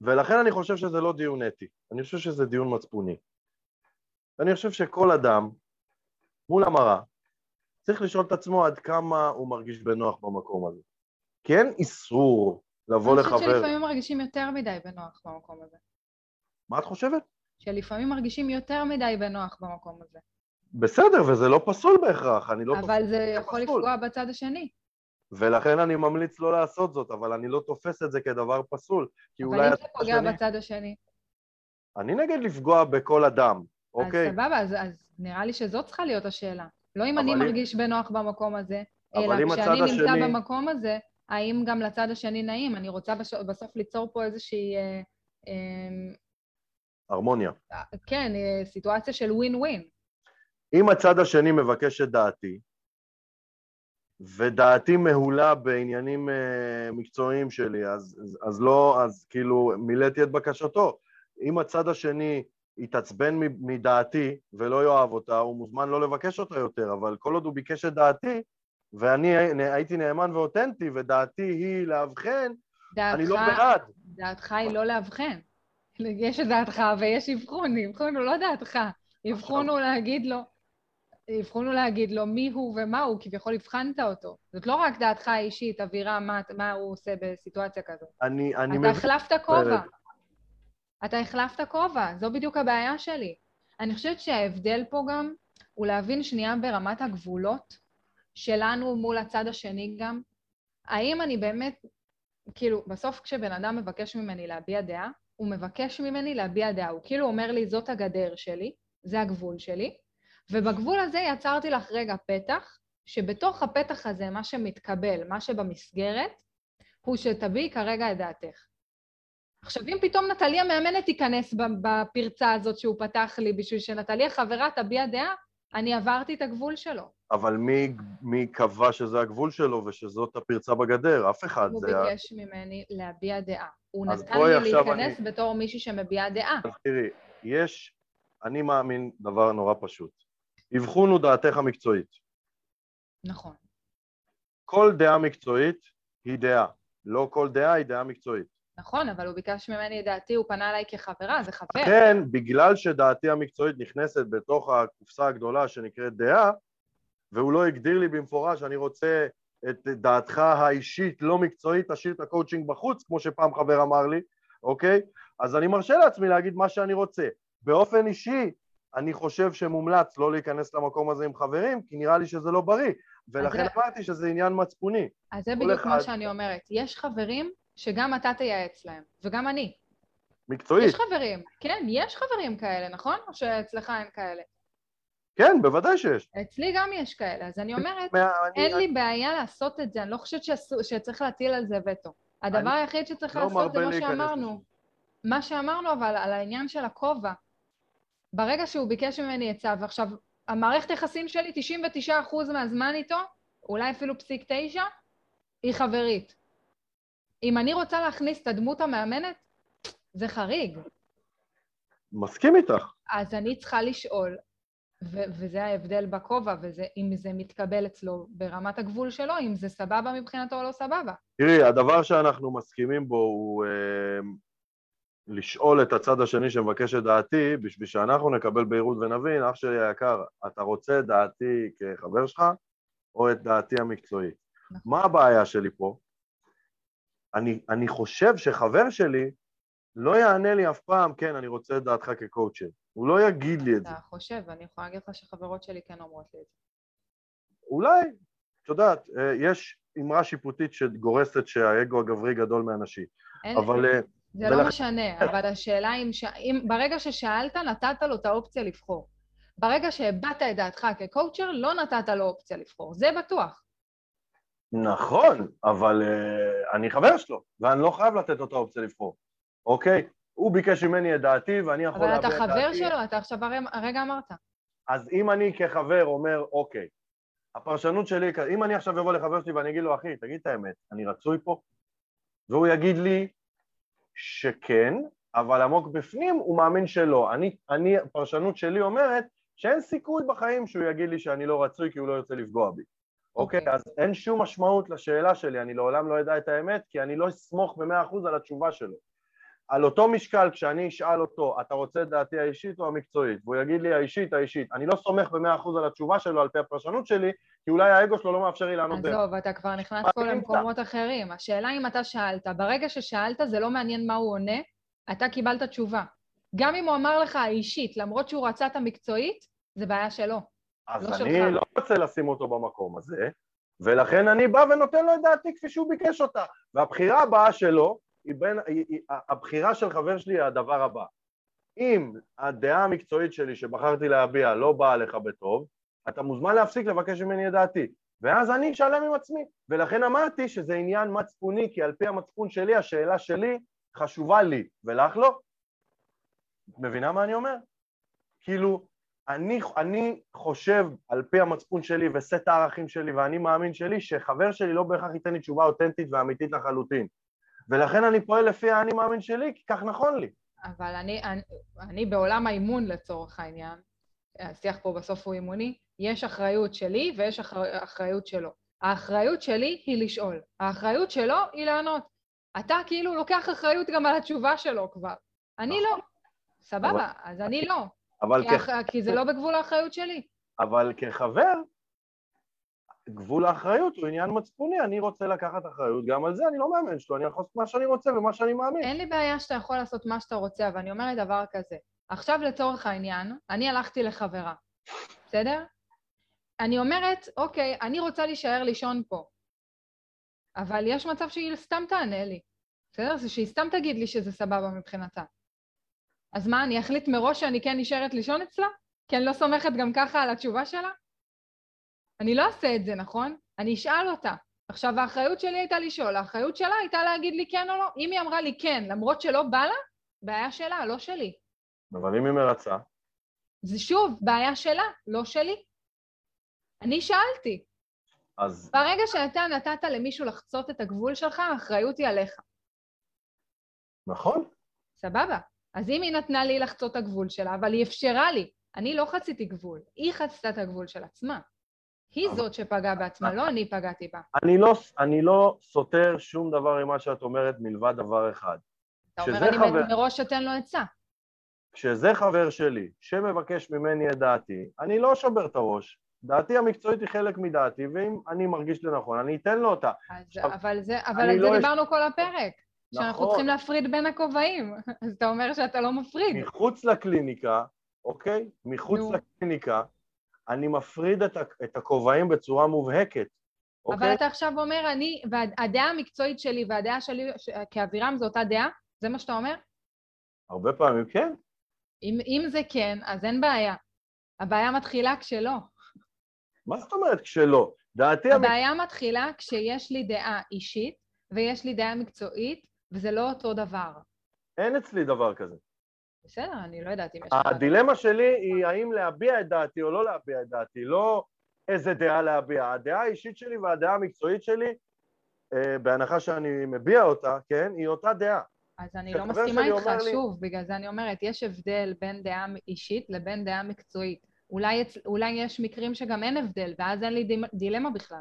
Speaker 1: ולכן אני חושב שזה לא דיון אתי, אני חושב שזה דיון מצפוני. אני חושב שכל אדם מול המראה צריך לשאול את עצמו עד כמה הוא מרגיש בנוח במקום הזה. כי אין איסור לבוא לחבר...
Speaker 2: אני חושבת שלפעמים מרגישים יותר מדי בנוח במקום הזה.
Speaker 1: מה את חושבת?
Speaker 2: שלפעמים מרגישים יותר מדי בנוח במקום הזה.
Speaker 1: בסדר, וזה לא פסול בהכרח, אני לא...
Speaker 2: אבל זה יכול פסול. לפגוע בצד השני.
Speaker 1: ולכן אני ממליץ לא לעשות זאת, אבל אני לא תופס את זה כדבר פסול, כי
Speaker 2: אולי... אבל אם זה פוגע השני... בצד השני?
Speaker 1: אני נגד לפגוע בכל אדם, אוקיי?
Speaker 2: אז סבבה, אז, אז נראה לי שזאת צריכה להיות השאלה. לא אם אני אם... מרגיש בנוח במקום הזה, אלא כשאני נמצא השני... במקום הזה, האם גם לצד השני נעים? אני רוצה בסוף ליצור פה איזושהי... אה,
Speaker 1: אה, הרמוניה.
Speaker 2: כן, אה, סיטואציה של ווין ווין.
Speaker 1: אם הצד השני מבקש את דעתי, ודעתי מהולה בעניינים מקצועיים שלי, אז, אז לא, אז כאילו מילאתי את בקשתו. אם הצד השני יתעצבן מדעתי ולא יאהב אותה, הוא מוזמן לא לבקש אותה יותר, אבל כל עוד הוא ביקש את דעתי, ואני הייתי נאמן ואותנטי, ודעתי היא לאבחן, אני לא בעד.
Speaker 2: דעתך היא לא לאבחן. יש את דעתך ויש אבחון, אבחון הוא לא דעתך. אבחון הוא להגיד לו, אבחון הוא להגיד לו מי הוא ומה הוא, כביכול הבחנת אותו. זאת לא רק דעתך האישית, אווירה, מה, מה הוא עושה בסיטואציה כזאת.
Speaker 1: אני, אני
Speaker 2: אתה החלפת כובע. אתה החלפת כובע, זו בדיוק הבעיה שלי. אני חושבת שההבדל פה גם הוא להבין שנייה ברמת הגבולות שלנו מול הצד השני גם. האם אני באמת, כאילו, בסוף כשבן אדם מבקש ממני להביע דעה, הוא מבקש ממני להביע דעה. הוא כאילו אומר לי, זאת הגדר שלי, זה הגבול שלי, ובגבול הזה יצרתי לך רגע פתח, שבתוך הפתח הזה, מה שמתקבל, מה שבמסגרת, הוא שתביעי כרגע את דעתך. עכשיו, אם פתאום נטלי המאמנת תיכנס בפרצה הזאת שהוא פתח לי בשביל שנטלי החברה תביע דעה, אני עברתי את הגבול שלו.
Speaker 1: אבל מי, מי קבע שזה הגבול שלו ושזאת הפרצה בגדר? אף אחד.
Speaker 2: הוא ביקש היה... ממני להביע דעה. הוא נתן לי להיכנס אני... בתור מישהי שמביעה דעה.
Speaker 1: אז תראי, יש, אני מאמין דבר נורא פשוט. אבחון הוא דעתך המקצועית.
Speaker 2: נכון.
Speaker 1: כל דעה מקצועית היא דעה. לא כל דעה היא דעה מקצועית.
Speaker 2: נכון, אבל הוא ביקש ממני את דעתי, הוא פנה אליי כחברה, זה חבר.
Speaker 1: כן, בגלל שדעתי המקצועית נכנסת בתוך הקופסה הגדולה שנקראת דעה, והוא לא הגדיר לי במפורש, אני רוצה את דעתך האישית, לא מקצועית, תשאיר את הקואוצ'ינג בחוץ, כמו שפעם חבר אמר לי, אוקיי? אז אני מרשה לעצמי להגיד מה שאני רוצה. באופן אישי, אני חושב שמומלץ לא להיכנס למקום הזה עם חברים, כי נראה לי שזה לא בריא, ולכן
Speaker 2: זה-
Speaker 1: אמרתי שזה עניין מצפוני.
Speaker 2: אז זה בדיוק מה שאני אומרת. יש חברים שגם אתה תייעץ להם, וגם אני.
Speaker 1: מקצועית,
Speaker 2: יש חברים, כן, יש חברים כאלה, נכון? או שאצלך אין כאלה?
Speaker 1: כן, בוודאי שיש.
Speaker 2: אצלי גם יש כאלה, אז אני אומרת,
Speaker 1: מה- אני-
Speaker 2: אין לי בעיה לעשות את זה, אני לא חושבת שאסור- שצריך להטיל על זה וטו. הדבר
Speaker 1: אני
Speaker 2: היחיד שצריך
Speaker 1: לא
Speaker 2: לעשות זה מה שאמרנו. מה שאמרנו אבל על העניין של הכובע. ברגע שהוא ביקש ממני עצה, ועכשיו, המערכת יחסים שלי, 99% מהזמן איתו, אולי אפילו פסיק תשע, היא חברית. אם אני רוצה להכניס את הדמות המאמנת, זה חריג.
Speaker 1: מסכים איתך.
Speaker 2: אז אני צריכה לשאול, ו- וזה ההבדל בכובע, ואם זה מתקבל אצלו ברמת הגבול שלו, אם זה סבבה מבחינתו או לא סבבה.
Speaker 1: תראי, הדבר שאנחנו מסכימים בו הוא אה, לשאול את הצד השני שמבקש את דעתי, בשביל שאנחנו נקבל בהירות ונבין, אח שלי היקר, אתה רוצה את דעתי כחבר שלך, או את דעתי המקצועית?
Speaker 2: נכון.
Speaker 1: מה הבעיה שלי פה? אני, אני חושב שחבר שלי לא יענה לי אף פעם, כן, אני רוצה את דעתך כקואוצ'ר. הוא לא יגיד לי את זה.
Speaker 2: אתה חושב, אני יכולה להגיד לך שחברות שלי כן אומרות לי את זה.
Speaker 1: אולי, את יודעת, אה, יש אמרה שיפוטית שגורסת שהאגו הגברי גדול מהנשי,
Speaker 2: אין,
Speaker 1: אבל... אה,
Speaker 2: זה
Speaker 1: ולכן-
Speaker 2: לא משנה, אבל השאלה אם, ש... אם ברגע ששאלת, נתת לו את האופציה לבחור. ברגע שהבעת את דעתך כקואוצ'ר, לא נתת לו אופציה לבחור, זה בטוח.
Speaker 1: נכון, אבל uh, אני חבר שלו, ואני לא חייב לתת לו את האופציה לבחור, אוקיי? הוא ביקש ממני את דעתי, ואני יכול
Speaker 2: אבל
Speaker 1: להביע
Speaker 2: אתה
Speaker 1: את
Speaker 2: חבר
Speaker 1: דעתי.
Speaker 2: שלו, אתה עכשיו הרי- הרגע אמרת.
Speaker 1: אז אם אני כחבר אומר, אוקיי, הפרשנות שלי, אם אני עכשיו אבוא לחבר שלי ואני אגיד לו, אחי, תגיד את האמת, אני רצוי פה? והוא יגיד לי שכן, אבל עמוק בפנים הוא מאמין שלא. אני, אני, הפרשנות שלי אומרת שאין סיכוי בחיים שהוא יגיד לי שאני לא רצוי כי הוא לא ירצה לפגוע בי. אוקיי?
Speaker 2: אוקיי.
Speaker 1: אז אין שום משמעות לשאלה שלי, אני לעולם לא אדע את האמת, כי אני לא אסמוך במאה אחוז על התשובה שלו. על אותו משקל, כשאני אשאל אותו, אתה רוצה את דעתי האישית או המקצועית? והוא יגיד לי האישית, האישית. אני לא סומך במאה אחוז על התשובה שלו על פי הפרשנות שלי, כי אולי האגו שלו לא מאפשר לי לענות.
Speaker 2: עזוב, אתה כבר נכנס פה למקומות אחרים. השאלה אם אתה שאלת, ברגע ששאלת זה לא מעניין מה הוא עונה, אתה קיבלת תשובה. גם אם הוא אמר לך אישית, למרות שהוא רצה את המקצועית, זה בעיה שלו.
Speaker 1: אז
Speaker 2: לא
Speaker 1: אני
Speaker 2: שלך.
Speaker 1: לא רוצה לשים אותו במקום הזה, ולכן אני בא ונותן לו את דעתי כפי שהוא ביקש אותה. והבחירה הבאה שלו, היא בין, היא, היא, הבחירה של חבר שלי היא הדבר הבא. אם הדעה המקצועית שלי שבחרתי להביע לא באה לך בטוב, אתה מוזמן להפסיק לבקש ממני את דעתי. ואז אני אשלם עם עצמי. ולכן אמרתי שזה עניין מצפוני, כי על פי המצפון שלי, השאלה שלי חשובה לי, ולך לא. מבינה מה אני אומר? כאילו, אני, אני חושב על פי המצפון שלי וסט הערכים שלי ואני מאמין שלי שחבר שלי לא בהכרח ייתן לי תשובה אותנטית ואמיתית לחלוטין. ולכן אני פועל לפי האני מאמין שלי, כי כך נכון לי.
Speaker 2: אבל אני, אני, אני בעולם האימון לצורך העניין, השיח פה בסוף הוא אימוני, יש אחריות שלי ויש אחר, אחריות שלו. האחריות שלי היא לשאול, האחריות שלו היא לענות. אתה כאילו לוקח אחריות גם על התשובה שלו כבר. אני לא. סבבה, אז אני לא.
Speaker 1: אבל,
Speaker 2: כי,
Speaker 1: כ...
Speaker 2: כי זה לא בגבול האחריות שלי.
Speaker 1: אבל כחבר, גבול האחריות הוא עניין מצפוני, אני רוצה לקחת אחריות גם על זה, אני לא מאמן שלו, אני יכול לעשות מה שאני רוצה ומה שאני מאמין.
Speaker 2: אין לי בעיה שאתה יכול לעשות מה שאתה רוצה, אבל אני אומרת דבר כזה. עכשיו לצורך העניין, אני הלכתי לחברה, בסדר? אני אומרת, אוקיי, אני רוצה להישאר לישון פה, אבל יש מצב שהיא סתם תענה לי, בסדר? שהיא סתם תגיד לי שזה סבבה מבחינתה. אז מה, אני אחליט מראש שאני כן נשארת לישון אצלה? כי אני לא סומכת גם ככה על התשובה שלה? אני לא אעשה את זה, נכון? אני אשאל אותה. עכשיו, האחריות שלי הייתה לשאול, האחריות שלה הייתה להגיד לי כן או לא. אם היא אמרה לי כן, למרות שלא בא לה, בעיה שלה, לא שלי.
Speaker 1: אבל אם היא מרצה,
Speaker 2: זה שוב, בעיה שלה, לא שלי. אני שאלתי.
Speaker 1: אז
Speaker 2: ברגע שאתה נתת למישהו לחצות את הגבול שלך, האחריות היא עליך.
Speaker 1: נכון,
Speaker 2: סבבה. אז אם היא נתנה לי לחצות את הגבול שלה, אבל היא אפשרה לי, אני לא חציתי גבול, היא חצתה את הגבול של עצמה. היא
Speaker 1: אבל-
Speaker 2: זאת שפגעה בעצמה, לא אני פגעתי בה.
Speaker 1: אני לא, אני לא סותר שום דבר ממה שאת אומרת מלבד דבר אחד.
Speaker 2: אתה אומר, אני
Speaker 1: חבר-
Speaker 2: מראש אתן לו עצה.
Speaker 1: כשזה חבר שלי שמבקש ממני את דעתי, אני לא שובר את הראש. דעתי המקצועית היא חלק מדעתי, ואם אני מרגיש לנכון, אני אתן לו אותה.
Speaker 2: אז,
Speaker 1: עכשיו,
Speaker 2: אבל זה, אבל על זה
Speaker 1: לא-
Speaker 2: דיברנו כל הפרק. שאנחנו
Speaker 1: נכון.
Speaker 2: צריכים להפריד בין הכובעים. [laughs] אז אתה אומר שאתה לא מפריד.
Speaker 1: מחוץ לקליניקה, אוקיי? מחוץ
Speaker 2: נו.
Speaker 1: לקליניקה, אני מפריד את, את הכובעים בצורה מובהקת,
Speaker 2: אבל
Speaker 1: אוקיי?
Speaker 2: אתה עכשיו אומר, אני, והדעה המקצועית שלי והדעה שלי כאבירם זו אותה דעה? זה מה שאתה אומר?
Speaker 1: הרבה פעמים כן.
Speaker 2: אם, אם זה כן, אז אין בעיה. הבעיה מתחילה כשלא.
Speaker 1: מה זאת אומרת כשלא? דעתי.
Speaker 2: הבעיה מתחילה כשיש לי דעה אישית ויש לי דעה מקצועית, וזה לא אותו דבר.
Speaker 1: אין אצלי דבר כזה.
Speaker 2: בסדר, אני לא יודעת אם יש...
Speaker 1: הדילמה שלי היא האם להביע את דעתי או לא להביע את דעתי, לא איזה דעה להביע. הדעה האישית שלי והדעה המקצועית שלי, אה, בהנחה שאני מביע אותה, כן, היא אותה דעה.
Speaker 2: אז אני לא מסכימה איתך,
Speaker 1: אומר לי-
Speaker 2: שוב, בגלל זה אני אומרת, יש הבדל בין דעה אישית לבין דעה מקצועית. אולי, אולי יש מקרים שגם אין הבדל, ואז אין לי דילמה בכלל.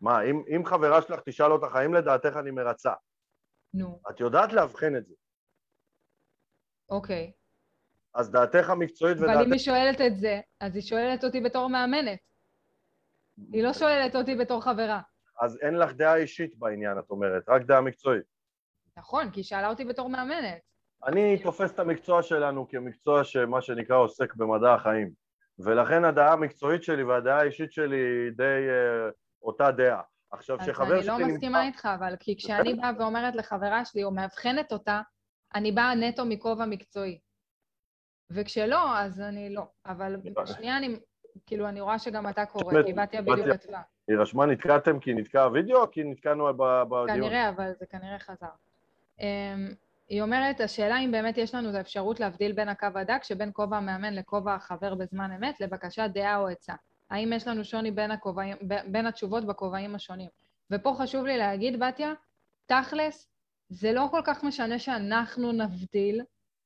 Speaker 1: מה, אם, אם חברה שלך תשאל אותך האם לדעתך אני מרצה,
Speaker 2: נו,
Speaker 1: את יודעת לאבחן את זה.
Speaker 2: אוקיי.
Speaker 1: אז דעתך המקצועית
Speaker 2: אבל אם
Speaker 1: ודעתך...
Speaker 2: היא שואלת את זה, אז היא שואלת אותי בתור מאמנת. היא לא שואלת אותי בתור חברה.
Speaker 1: אז אין לך דעה אישית בעניין, את אומרת, רק דעה מקצועית.
Speaker 2: נכון, כי היא שאלה אותי בתור מאמנת.
Speaker 1: אני תופס את המקצוע שלנו כמקצוע שמה שנקרא עוסק במדע החיים, ולכן הדעה המקצועית שלי והדעה האישית שלי היא די אה, אותה דעה. עכשיו,
Speaker 2: אז
Speaker 1: שחבר
Speaker 2: אני לא
Speaker 1: שלי
Speaker 2: מסכימה איתך, אבל כי כשאני באה ואומרת לחברה שלי, או מאבחנת אותה, אני באה נטו מכובע מקצועי. וכשלא, אז אני לא. אבל שנייה, אני, כאילו, אני רואה שגם אתה קורא, כי בתיה בדיוק. כתבה.
Speaker 1: היא רשמה נתקעתם כי נתקע הוידאו או כי נתקענו בדיון?
Speaker 2: כנראה, אבל זה כנראה חזר. אמ, היא אומרת, השאלה אם באמת יש לנו את האפשרות להבדיל בין הקו הדק שבין כובע המאמן לכובע החבר בזמן אמת לבקשת דעה או עצה. האם יש לנו שוני בין, הכובעים, ב- בין התשובות בכובעים השונים? ופה חשוב לי להגיד, בתיה, תכלס, זה לא כל כך משנה שאנחנו נבדיל,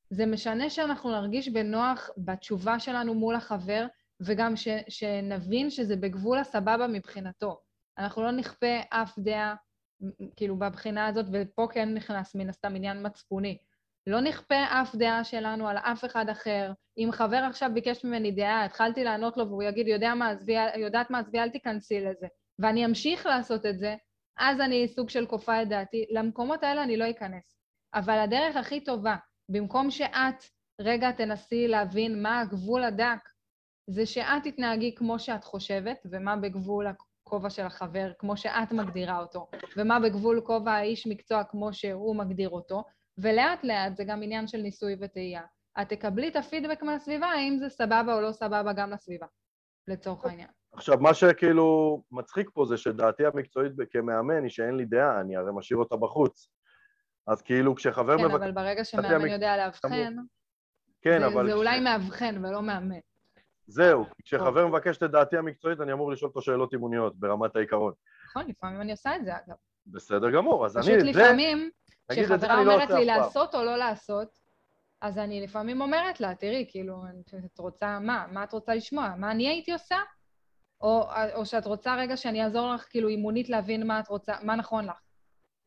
Speaker 2: זה משנה שאנחנו נרגיש בנוח בתשובה שלנו מול החבר, וגם ש, שנבין שזה בגבול הסבבה מבחינתו. אנחנו לא נכפה אף דעה, כאילו, בבחינה הזאת, ופה כן נכנס מן הסתם עניין מצפוני. לא נכפה אף דעה שלנו על אף אחד אחר. אם חבר עכשיו ביקש ממני דעה, התחלתי לענות לו והוא יגיד, יודע מה, עזבי, יודעת מה, עזבי, אל תיכנסי לזה. ואני אמשיך לעשות את זה, אז אני סוג של כופה את דעתי. למקומות האלה אני לא אכנס. אבל הדרך הכי טובה, במקום שאת רגע תנסי להבין מה הגבול הדק, זה שאת תתנהגי כמו שאת חושבת, ומה בגבול הכובע של החבר, כמו שאת מגדירה אותו, ומה בגבול כובע האיש מקצוע כמו שהוא מגדיר אותו, ולאט לאט זה גם עניין של ניסוי וטעייה. את תקבלי את הפידבק מהסביבה, האם זה סבבה או לא סבבה גם לסביבה, לצורך העניין.
Speaker 1: עכשיו, מה שכאילו מצחיק פה זה שדעתי המקצועית כמאמן היא שאין לי דעה, אני הרי משאיר אותה בחוץ. אז כאילו כשחבר
Speaker 2: כן,
Speaker 1: מבקש...
Speaker 2: אבל ברגע שמאמן
Speaker 1: המק-
Speaker 2: יודע לאבחן,
Speaker 1: כן,
Speaker 2: זה,
Speaker 1: אבל...
Speaker 2: זה אולי מאבחן ולא מאמן.
Speaker 1: זהו, כשחבר מבקש את דעתי המקצועית, אני אמור לשאול אותו שאלות אימוניות ברמת העיקרון.
Speaker 2: נכון, לפעמים אני עושה את זה, אגב.
Speaker 1: בסדר גמור, אז
Speaker 2: פשוט
Speaker 1: אני... זה-
Speaker 2: לפעמים, כשחברה
Speaker 1: אני לא
Speaker 2: אומרת לי. לעשות או לא לעשות, אז אני לפעמים אומרת לה, תראי, כאילו, את רוצה, מה? מה את רוצה לשמוע? מה אני הייתי עושה? או, או שאת רוצה רגע שאני אעזור לך, כאילו, אימונית להבין מה את רוצה, מה נכון לך.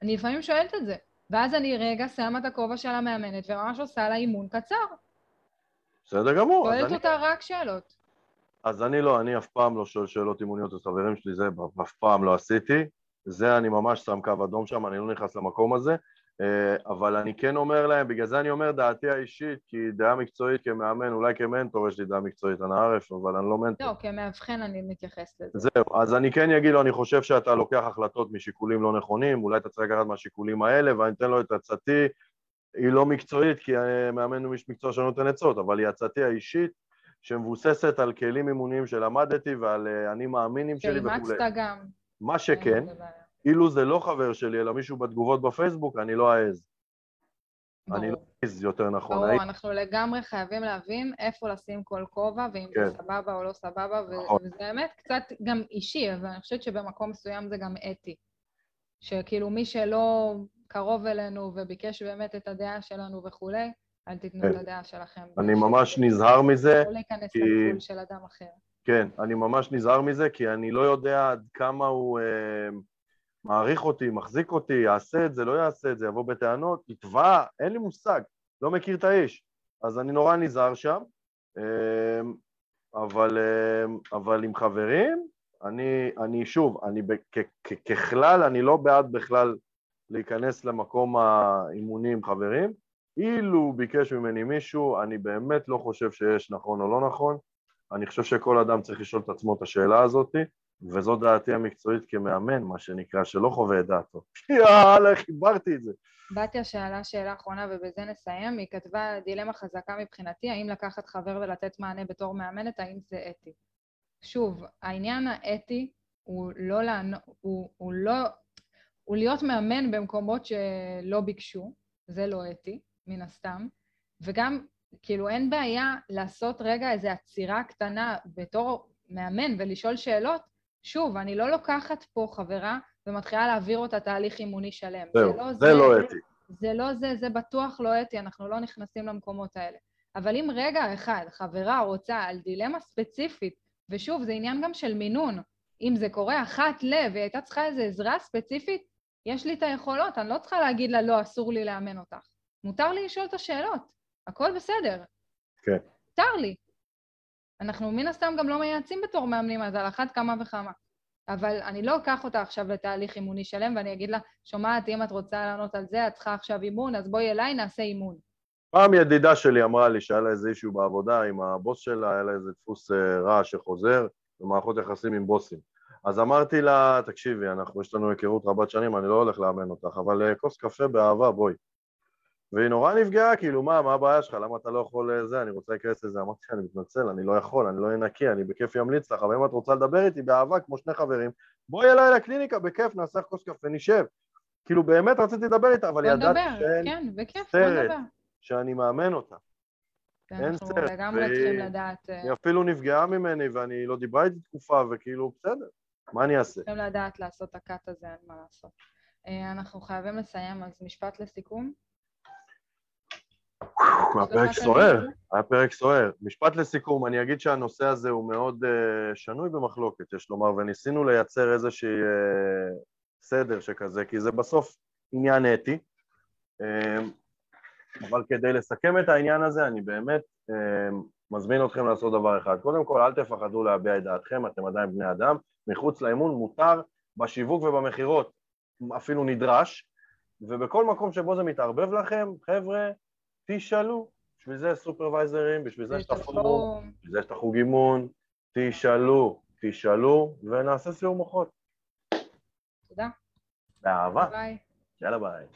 Speaker 2: אני לפעמים שואלת את זה. ואז אני רגע שמה את הכובע של המאמנת וממש עושה לה אימון קצר.
Speaker 1: בסדר גמור,
Speaker 2: שואלת
Speaker 1: אני...
Speaker 2: אותה רק שאלות.
Speaker 1: אז אני לא, אני אף פעם לא שואל שאלות אימוניות את חברים שלי, זה אף פעם לא עשיתי. זה אני ממש שם קו אדום שם, אני לא נכנס למקום הזה. אה, אבל אני כן אומר להם, בגלל זה אני אומר דעתי האישית, כי דעה מקצועית כמאמן, אולי כמנטור יש לי דעה מקצועית, אני ערף, אבל אני לא מנטור.
Speaker 2: לא, כמאבחן אני מתייחסת לזה.
Speaker 1: זהו, אז אני כן אגיד לו, אני חושב שאתה לוקח החלטות משיקולים לא נכונים, אולי אתה צריך לקחת מהשיקולים האלה, ואני אתן לו את עצתי, היא לא מקצועית, כי מאמן הוא איש מקצוע שאני נותן עצות, אבל היא עצתי האישית, שמבוססת על כלים אימוניים שלמדתי ועל אה, אני מאמינים שלי וכולי.
Speaker 2: שאימצת גם.
Speaker 1: מה שכן,
Speaker 2: בזה בעיה.
Speaker 1: אילו זה לא חבר שלי, אלא מישהו בתגובות בפייסבוק, אני לא אעז. אני לא. אעז יותר נכון.
Speaker 2: ברור, אנחנו לגמרי חייבים להבין איפה לשים כל כובע, ואם
Speaker 1: כן.
Speaker 2: זה סבבה או לא סבבה,
Speaker 1: נכון.
Speaker 2: וזה באמת קצת גם אישי, אבל אני חושבת שבמקום מסוים זה גם אתי. שכאילו מי שלא קרוב אלינו וביקש באמת את הדעה שלנו וכולי, אל תיתנו
Speaker 1: כן.
Speaker 2: את הדעה שלכם.
Speaker 1: אני ממש נזהר מזה,
Speaker 2: לא להיכנס
Speaker 1: כי-
Speaker 2: לגבול של אדם אחר.
Speaker 1: כן, אני ממש נזהר מזה, כי אני לא יודע עד כמה הוא... אה, מעריך אותי, מחזיק אותי, יעשה את זה, לא יעשה את זה, יבוא בטענות, יתבע, אין לי מושג, לא מכיר את האיש. אז אני נורא נזהר שם, אמ, אבל, אמ, אבל עם חברים, אני, אני שוב, אני כ, כ, ככלל, אני לא בעד בכלל להיכנס למקום האימונים עם חברים. אילו ביקש ממני מישהו, אני באמת לא חושב שיש נכון או לא נכון. אני חושב שכל אדם צריך לשאול את עצמו את השאלה הזאת, וזו דעתי המקצועית כמאמן, מה שנקרא, שלא חווה את דעתו. [laughs] יאללה, חיברתי את זה.
Speaker 2: בתיה שאלה שאלה אחרונה ובזה נסיים. היא כתבה דילמה חזקה מבחינתי, האם לקחת חבר ולתת מענה בתור מאמנת, האם זה אתי. שוב, העניין האתי הוא לא, לענו, הוא, הוא לא, הוא להיות מאמן במקומות שלא ביקשו, זה לא אתי, מן הסתם, וגם, כאילו, אין בעיה לעשות רגע איזו עצירה קטנה בתור מאמן ולשאול שאלות. שוב, אני לא לוקחת פה חברה ומתחילה להעביר אותה תהליך אימוני שלם.
Speaker 1: זהו, זה, לא, זה, זה לא אתי.
Speaker 2: זה לא זה, זה בטוח לא אתי, אנחנו לא נכנסים למקומות האלה. אבל אם רגע אחד חברה רוצה על דילמה ספציפית, ושוב, זה עניין גם של מינון, אם זה קורה אחת ל... והיא הייתה צריכה איזו עזרה ספציפית, יש לי את היכולות, אני לא צריכה להגיד לה, לא, אסור לי לאמן אותך. מותר לי לשאול את השאלות, הכל בסדר.
Speaker 1: כן.
Speaker 2: מותר לי. אנחנו מן הסתם גם לא מייעצים בתור מאמנים, אז על אחת כמה וכמה. אבל אני לא אקח אותה עכשיו לתהליך אימוני שלם ואני אגיד לה, שומעת, אם את רוצה לענות על זה, את צריכה עכשיו אימון, אז בואי אליי, נעשה אימון.
Speaker 1: פעם ידידה שלי אמרה לי שהיה לה איזה אישיו בעבודה עם הבוס שלה, היה לה איזה דפוס אה, רע שחוזר במערכות יחסים עם בוסים. אז אמרתי לה, תקשיבי, אנחנו, יש לנו היכרות רבת שנים, אני לא הולך לאמן אותך, אבל אה, כוס קפה באהבה, בואי. והיא נורא נפגעה, כאילו, מה, מה הבעיה שלך? למה אתה לא יכול אה, זה? אני רוצה להיכנס לזה. אמרתי שאני מתנצל, אני לא יכול, אני לא אהיה נקי, אני בכיף אמליץ לך, אבל אם את רוצה לדבר איתי באהבה, כמו שני חברים, בואי אליי לקליניקה, בכיף, נעשה כוס קפה, נשב. כאילו, באמת רציתי לדבר איתה, אבל ידעתי שאין
Speaker 2: כן, בכיף, סרט
Speaker 1: שאני מאמן אותה.
Speaker 2: אין סרט. אנחנו לגמרי צריכים לדעת...
Speaker 1: אה, היא אפילו נפגעה ממני, ואני לא דיברה איתי תקופה, וכאילו, בסדר, מה אני אעשה?
Speaker 2: צריכים לדעת לעשות את הקאט הזה, אין מה לעשות. אה, אנחנו חייבים לסיים, אז משפט לסיכום.
Speaker 1: היה פרק סוער, היה פרק סוער. משפט לסיכום, אני אגיד שהנושא הזה הוא מאוד uh, שנוי במחלוקת, יש לומר, וניסינו לייצר איזשהי uh, סדר שכזה, כי זה בסוף עניין אתי. Uh, אבל כדי לסכם את העניין הזה, אני באמת uh, מזמין אתכם לעשות דבר אחד. קודם כל, אל תפחדו להביע את דעתכם, אתם עדיין בני אדם. מחוץ לאימון מותר, בשיווק ובמכירות אפילו נדרש, ובכל מקום שבו זה מתערבב לכם, חבר'ה, תשאלו, בשביל זה סופרוויזרים, בשביל זה יש את הפורום, בשביל זה יש את החוג אימון, תשאלו, תשאלו, ונעשה סיור מוחות.
Speaker 2: תודה.
Speaker 1: באהבה.
Speaker 2: ביי.
Speaker 1: יאללה ביי.